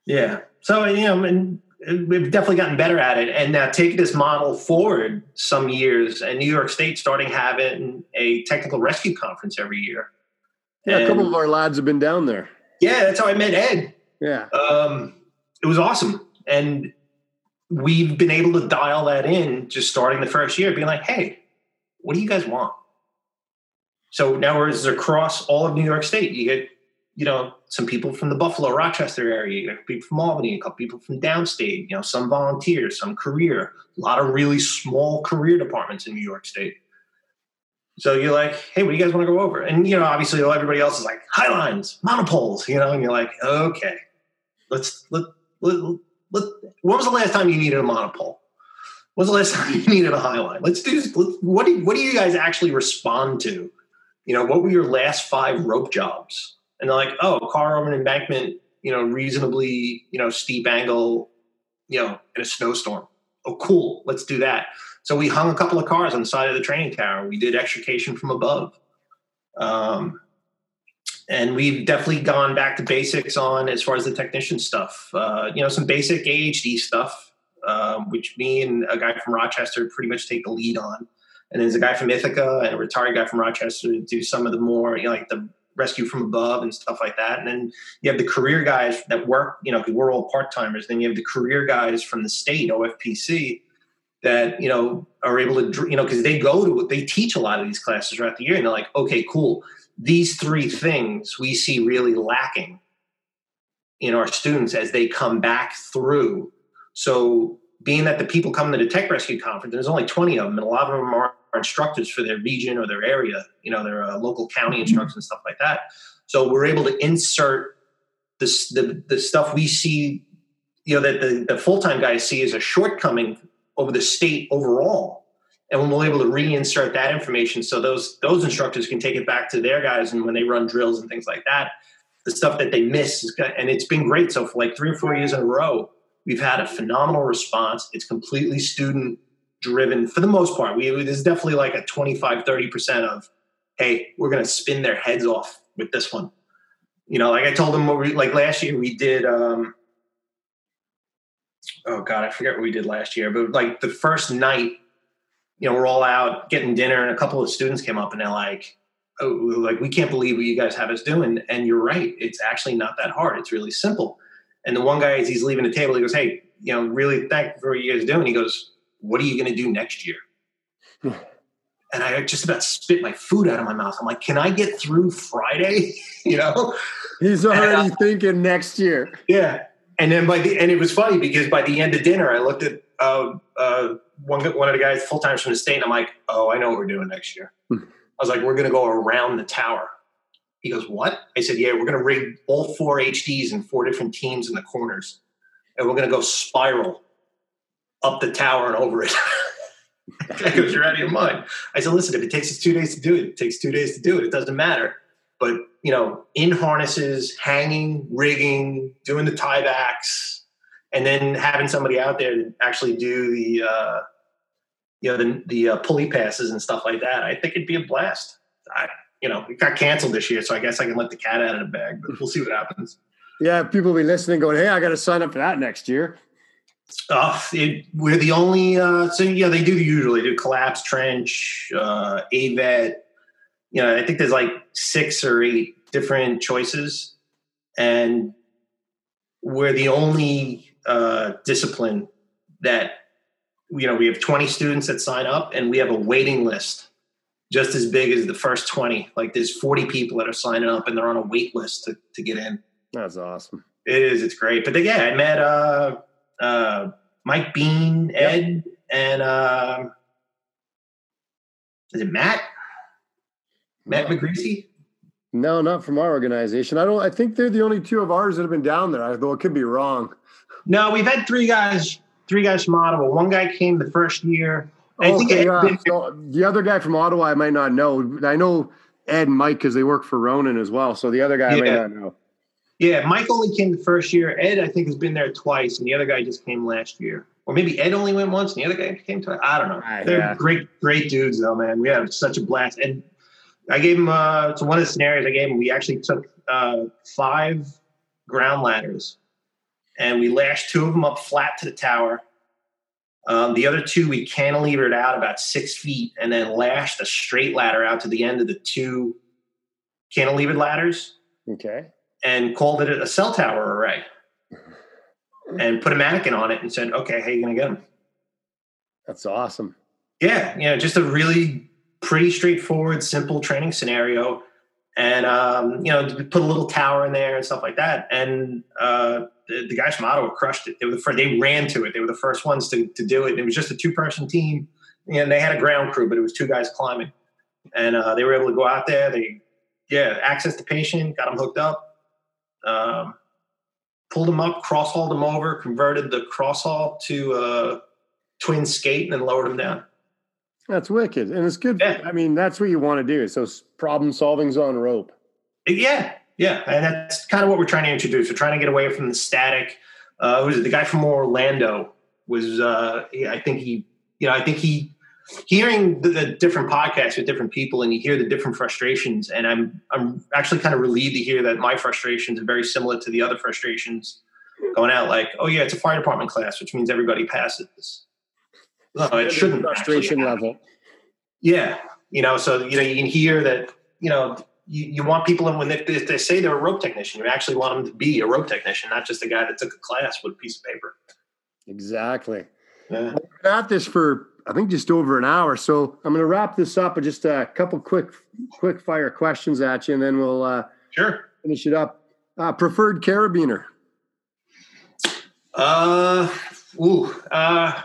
Yeah. So, you know, and we've definitely gotten better at it. And now taking this model forward some years and New York State starting having a technical rescue conference every year. Yeah, and, a couple of our lads have been down there. Yeah, that's how I met Ed. Yeah. Um, it was awesome. And we've been able to dial that in just starting the first year, being like, hey, what do you guys want? So now it's across all of New York State. You get you know, some people from the Buffalo, Rochester area, you people from Albany, a couple people from downstate, you know, some volunteers, some career, a lot of really small career departments in New York State. So you're like, hey, what do you guys want to go over? And you know, obviously everybody else is like high lines, monopoles, you know, and you're like, okay, let's let, let, let when was the last time you needed a monopole? When was the last time you needed a high line? Let's do let's, what do what do you guys actually respond to? You know, what were your last five rope jobs? and they're like, oh, car over an embankment, you know, reasonably, you know, steep angle, you know, in a snowstorm. Oh, cool, let's do that. So we hung a couple of cars on the side of the training tower. We did extrication from above. Um, and we've definitely gone back to basics on as far as the technician stuff. Uh, you know, some basic AHD stuff, um, which me and a guy from Rochester pretty much take the lead on. And there's a guy from Ithaca and a retired guy from Rochester to do some of the more, you know, like the rescue from above and stuff like that. And then you have the career guys that work, you know, because we're all part timers. Then you have the career guys from the state, OFPC, that, you know, are able to, you know, because they go to, they teach a lot of these classes throughout the year. And they're like, okay, cool. These three things we see really lacking in our students as they come back through. So being that the people come to the tech rescue conference, and there's only 20 of them, and a lot of them are instructors for their region or their area, you know, their uh, local county mm-hmm. instructors and stuff like that. So we're able to insert this, the, the stuff we see, you know, that the, the full time guys see as a shortcoming over the state overall. And we're able to reinsert that information so those those instructors can take it back to their guys and when they run drills and things like that, the stuff that they miss is and it's been great. So for like three or four years in a row, we've had a phenomenal response. It's completely student driven for the most part. We there's definitely like a 25, 30% of, hey, we're gonna spin their heads off with this one. You know, like I told them what we like last year we did um oh god, I forget what we did last year, but like the first night, you know, we're all out getting dinner and a couple of students came up and they're like, Oh, like we can't believe what you guys have us doing. And you're right, it's actually not that hard. It's really simple. And the one guy as he's leaving the table, he goes, Hey, you know, really thank for what you guys doing. He goes, what are you going to do next year? and I just about spit my food out of my mouth. I'm like, can I get through Friday? you know, he's already and, uh, thinking next year. Yeah, and then by the and it was funny because by the end of dinner, I looked at uh, uh, one one of the guys full time from the state, and I'm like, oh, I know what we're doing next year. Hmm. I was like, we're going to go around the tower. He goes, what? I said, yeah, we're going to rig all four HDs and four different teams in the corners, and we're going to go spiral up the tower and over it. goes right in your mind. I said, listen, if it takes us two days to do it, it takes two days to do it. It doesn't matter. But you know, in harnesses, hanging, rigging, doing the tiebacks, and then having somebody out there to actually do the uh, you know the the uh, pulley passes and stuff like that. I think it'd be a blast. I, you know, it got canceled this year, so I guess I can let the cat out of the bag. But we'll see what happens. Yeah, people be listening, going, "Hey, I got to sign up for that next year." Uh, it, we're the only. Uh, so yeah, they do usually do collapse trench, uh, AVET. You know, I think there's like six or eight different choices, and we're the only uh, discipline that you know we have 20 students that sign up, and we have a waiting list just as big as the first 20. Like there's 40 people that are signing up, and they're on a wait list to to get in. That's awesome. It is. It's great. But yeah, I met uh uh, Mike Bean, Ed, yep. and uh, is it Matt? Matt McGreasy? No, not from our organization. I don't. I think they're the only two of ours that have been down there. I, Though it could be wrong. No, we've had three guys. Three guys from Ottawa. One guy came the first year. I okay, yeah. Been, so the other guy from Ottawa, I might not know. I know Ed and Mike because they work for Ronin as well. So the other guy, yeah. I might not know. Yeah, Mike only came the first year. Ed, I think, has been there twice, and the other guy just came last year. Or maybe Ed only went once, and the other guy came twice. I don't know. Uh, They're yeah. great, great dudes, though, man. We had such a blast. And I gave him, uh, so one of the scenarios I gave him, we actually took uh, five ground ladders, and we lashed two of them up flat to the tower. Um, the other two, we cantilevered out about six feet and then lashed a straight ladder out to the end of the two cantilevered ladders. Okay and called it a cell tower array and put a mannequin on it and said, okay, how are you going to get them? That's awesome. Yeah. You know, just a really pretty straightforward, simple training scenario. and um, you know put a little tower in there and stuff like that. And uh, the, the, guys from Ottawa crushed it. They were the first, they ran to it. They were the first ones to, to do it. And it was just a two person team, and they had a ground crew, but it was two guys climbing, and uh, they were able to go out there. They yeah access the patient, got them hooked up. Um, pulled them up, cross hauled them over, converted the cross haul to a twin skate, and then lowered them down. That's wicked, and it's good. Yeah. I mean, that's what you want to do. So problem solving's on rope. Yeah, yeah, and that's kind of what we're trying to introduce. We're trying to get away from the static. Uh, was it the guy from Orlando? Was uh, I think he, you know, I think he hearing the, the, different podcasts with different people and you hear the different frustrations and i'm i'm actually kind of relieved to hear that my frustrations are very similar to the other frustrations going out. Like oh yeah it's a fire department class which means everybody passes. No it shouldn't frustration level. Yeah you know so you know you can hear that you know you, you want people and when they, they say they're a rope technician you actually want them to be a rope technician not just a guy that took a class with a piece of paper. Exactly. Yeah. At this for I think just over an hour. So I'm going to wrap this up with just a couple quick, quick fire questions at you, and then we'll uh, sure finish it up. Uh, preferred carabiner? Uh, ooh, uh,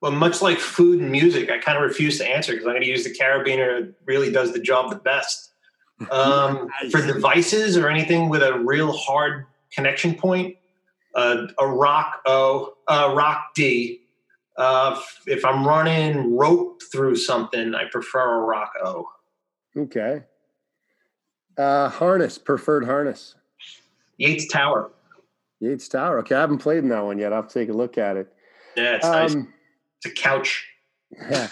well, much like food and music, I kind of refuse to answer because I'm going to use the carabiner that really does the job the best. Um, for devices or anything with a real hard connection point, uh, a rock O, a rock D, uh, if I'm running rope through something, I prefer a rock O. Okay. Uh, harness, preferred harness. Yates Tower. Yates Tower. Okay, I haven't played in that one yet. I'll take a look at it. Yeah, it's um, nice. It's a couch. Yeah.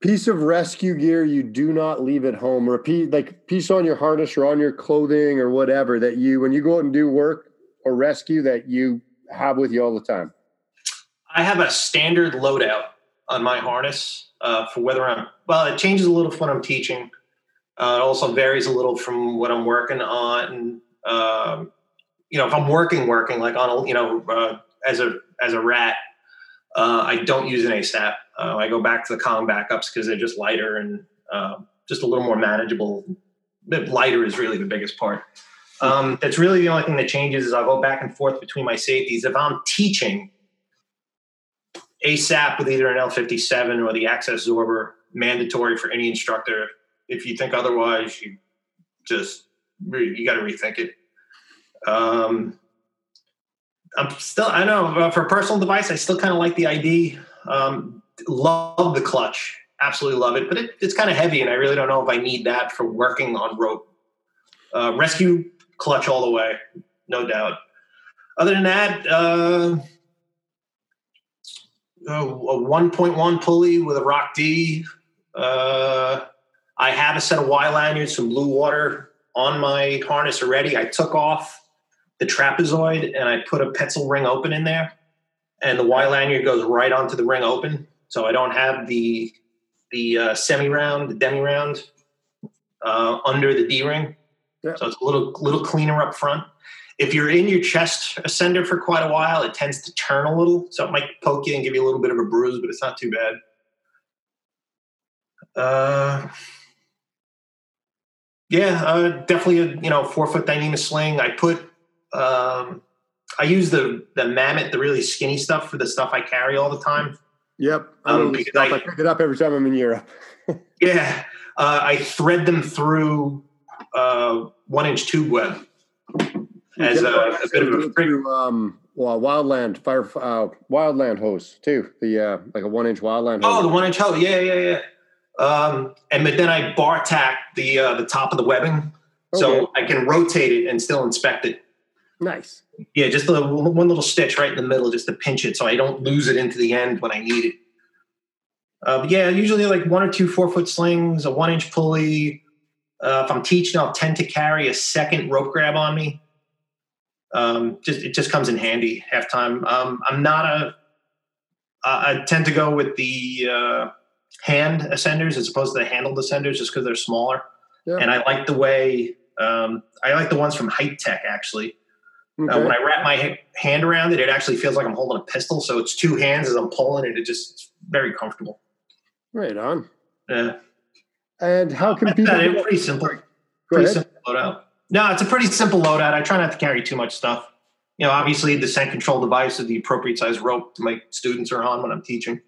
Piece of rescue gear you do not leave at home, Repeat like piece on your harness or on your clothing or whatever that you when you go out and do work or rescue that you have with you all the time. I have a standard loadout on my harness uh, for whether I'm well. It changes a little what I'm teaching. Uh, it also varies a little from what I'm working on. Um, you know, if I'm working, working like on a you know uh, as a as a rat, uh, I don't use an ASAP. Uh, I go back to the Kong backups because they're just lighter and um, just a little more manageable. lighter is really the biggest part. Um, that's really the only thing that changes is I'll go back and forth between my safeties. If I'm teaching, ASAP with either an L57 or the ASAP'Sorber, mandatory for any instructor. If you think otherwise, you just you got to rethink it. Um, I'm still, I know uh, for personal device, I still kind of like the ID. Um, love the clutch, absolutely love it, but it, it's kind of heavy, and I really don't know if I need that for working on rope. Uh, rescue clutch all the way, no doubt. Other than that, uh, a 1.1 pulley with a Rock D. Uh, I have a set of Y lanyards from Blue Water on my harness already. I took off the trapezoid and I put a Petzl ring open in there, and the Y lanyard goes right onto the ring open. So I don't have the the uh, semi round, the demi round uh, under the D ring. So it's a little little cleaner up front. If you're in your chest ascender for quite a while, it tends to turn a little, so it might poke you and give you a little bit of a bruise, but it's not too bad. Uh, yeah, uh, definitely a you know four foot Dyneema sling. I put um, I use the the Mammut, the really skinny stuff for the stuff I carry all the time. Yep, um, because I, I, pick it up every time I'm in Europe. yeah, uh, I thread them through uh, one inch tube web as a, a bit of a freak. Um, well, wildland fire, uh, wildland hose too. The uh, like a one inch wildland. Hose. Oh, the one inch hose. Yeah, yeah, yeah. Um, and but then I bar tack the uh, the top of the webbing, okay. so I can rotate it and still inspect it. Nice. Yeah, just a, one little stitch right in the middle, just to pinch it, so I don't lose it into the end when I need it. Uh, but yeah, usually like one or two four foot slings, a one inch pulley. Uh, if I'm teaching, I'll tend to carry a second rope grab on me um, just it just comes in handy half time. Um, I'm not a. I tend to go with the uh, hand ascenders as opposed to the handle ascenders, just because they're smaller. Yeah. And I like the way um, I like the ones from Hi-Tech actually. Uh, okay. Uh, when I wrap my hand around it, it actually feels like I'm holding a pistol. So it's two hands as I'm pulling it. It just it's very comfortable. Right on. Yeah. And how can people? That, pretty simple. Pretty ahead. simple loadout. No, it's a pretty simple loadout. I try not to carry too much stuff. You know, obviously the scent control device is the appropriate size rope to my students are on when I'm teaching.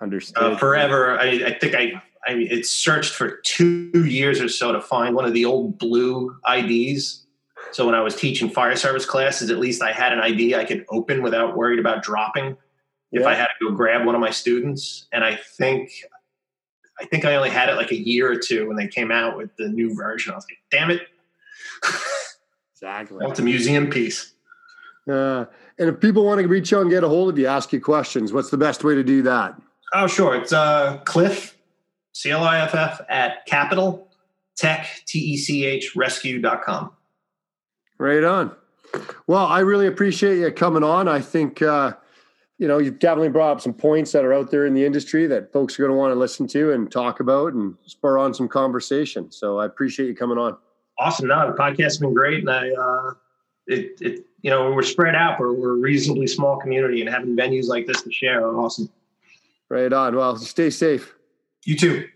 Understood. Uh, forever, I, I think I, I mean, it searched for two years or so to find one of the old blue IDs. So when I was teaching fire service classes, at least I had an ID I could open without worried about dropping if I had to go grab one of my students. And I think I think I only had it like a year or two when they came out with the new version. I was like, damn it. exactly. It's a museum piece. Uh, and if people want to reach out and get a hold of you, ask you questions, what's the best way to do that? Oh, sure. It's uh, Cliff, C L I F F, at capital tech, T E C H, rescue.com. Right on. Well, I really appreciate you coming on. I think, uh, you know, you've definitely brought up some points that are out there in the industry that folks are going to want to listen to and talk about and spur on some conversation. So I appreciate you coming on. Awesome. No, the podcast has been great. And I, uh, it, it, you know, we're spread out, but we're a reasonably small community and having venues like this to share are awesome. Right on. Well, stay safe. You too.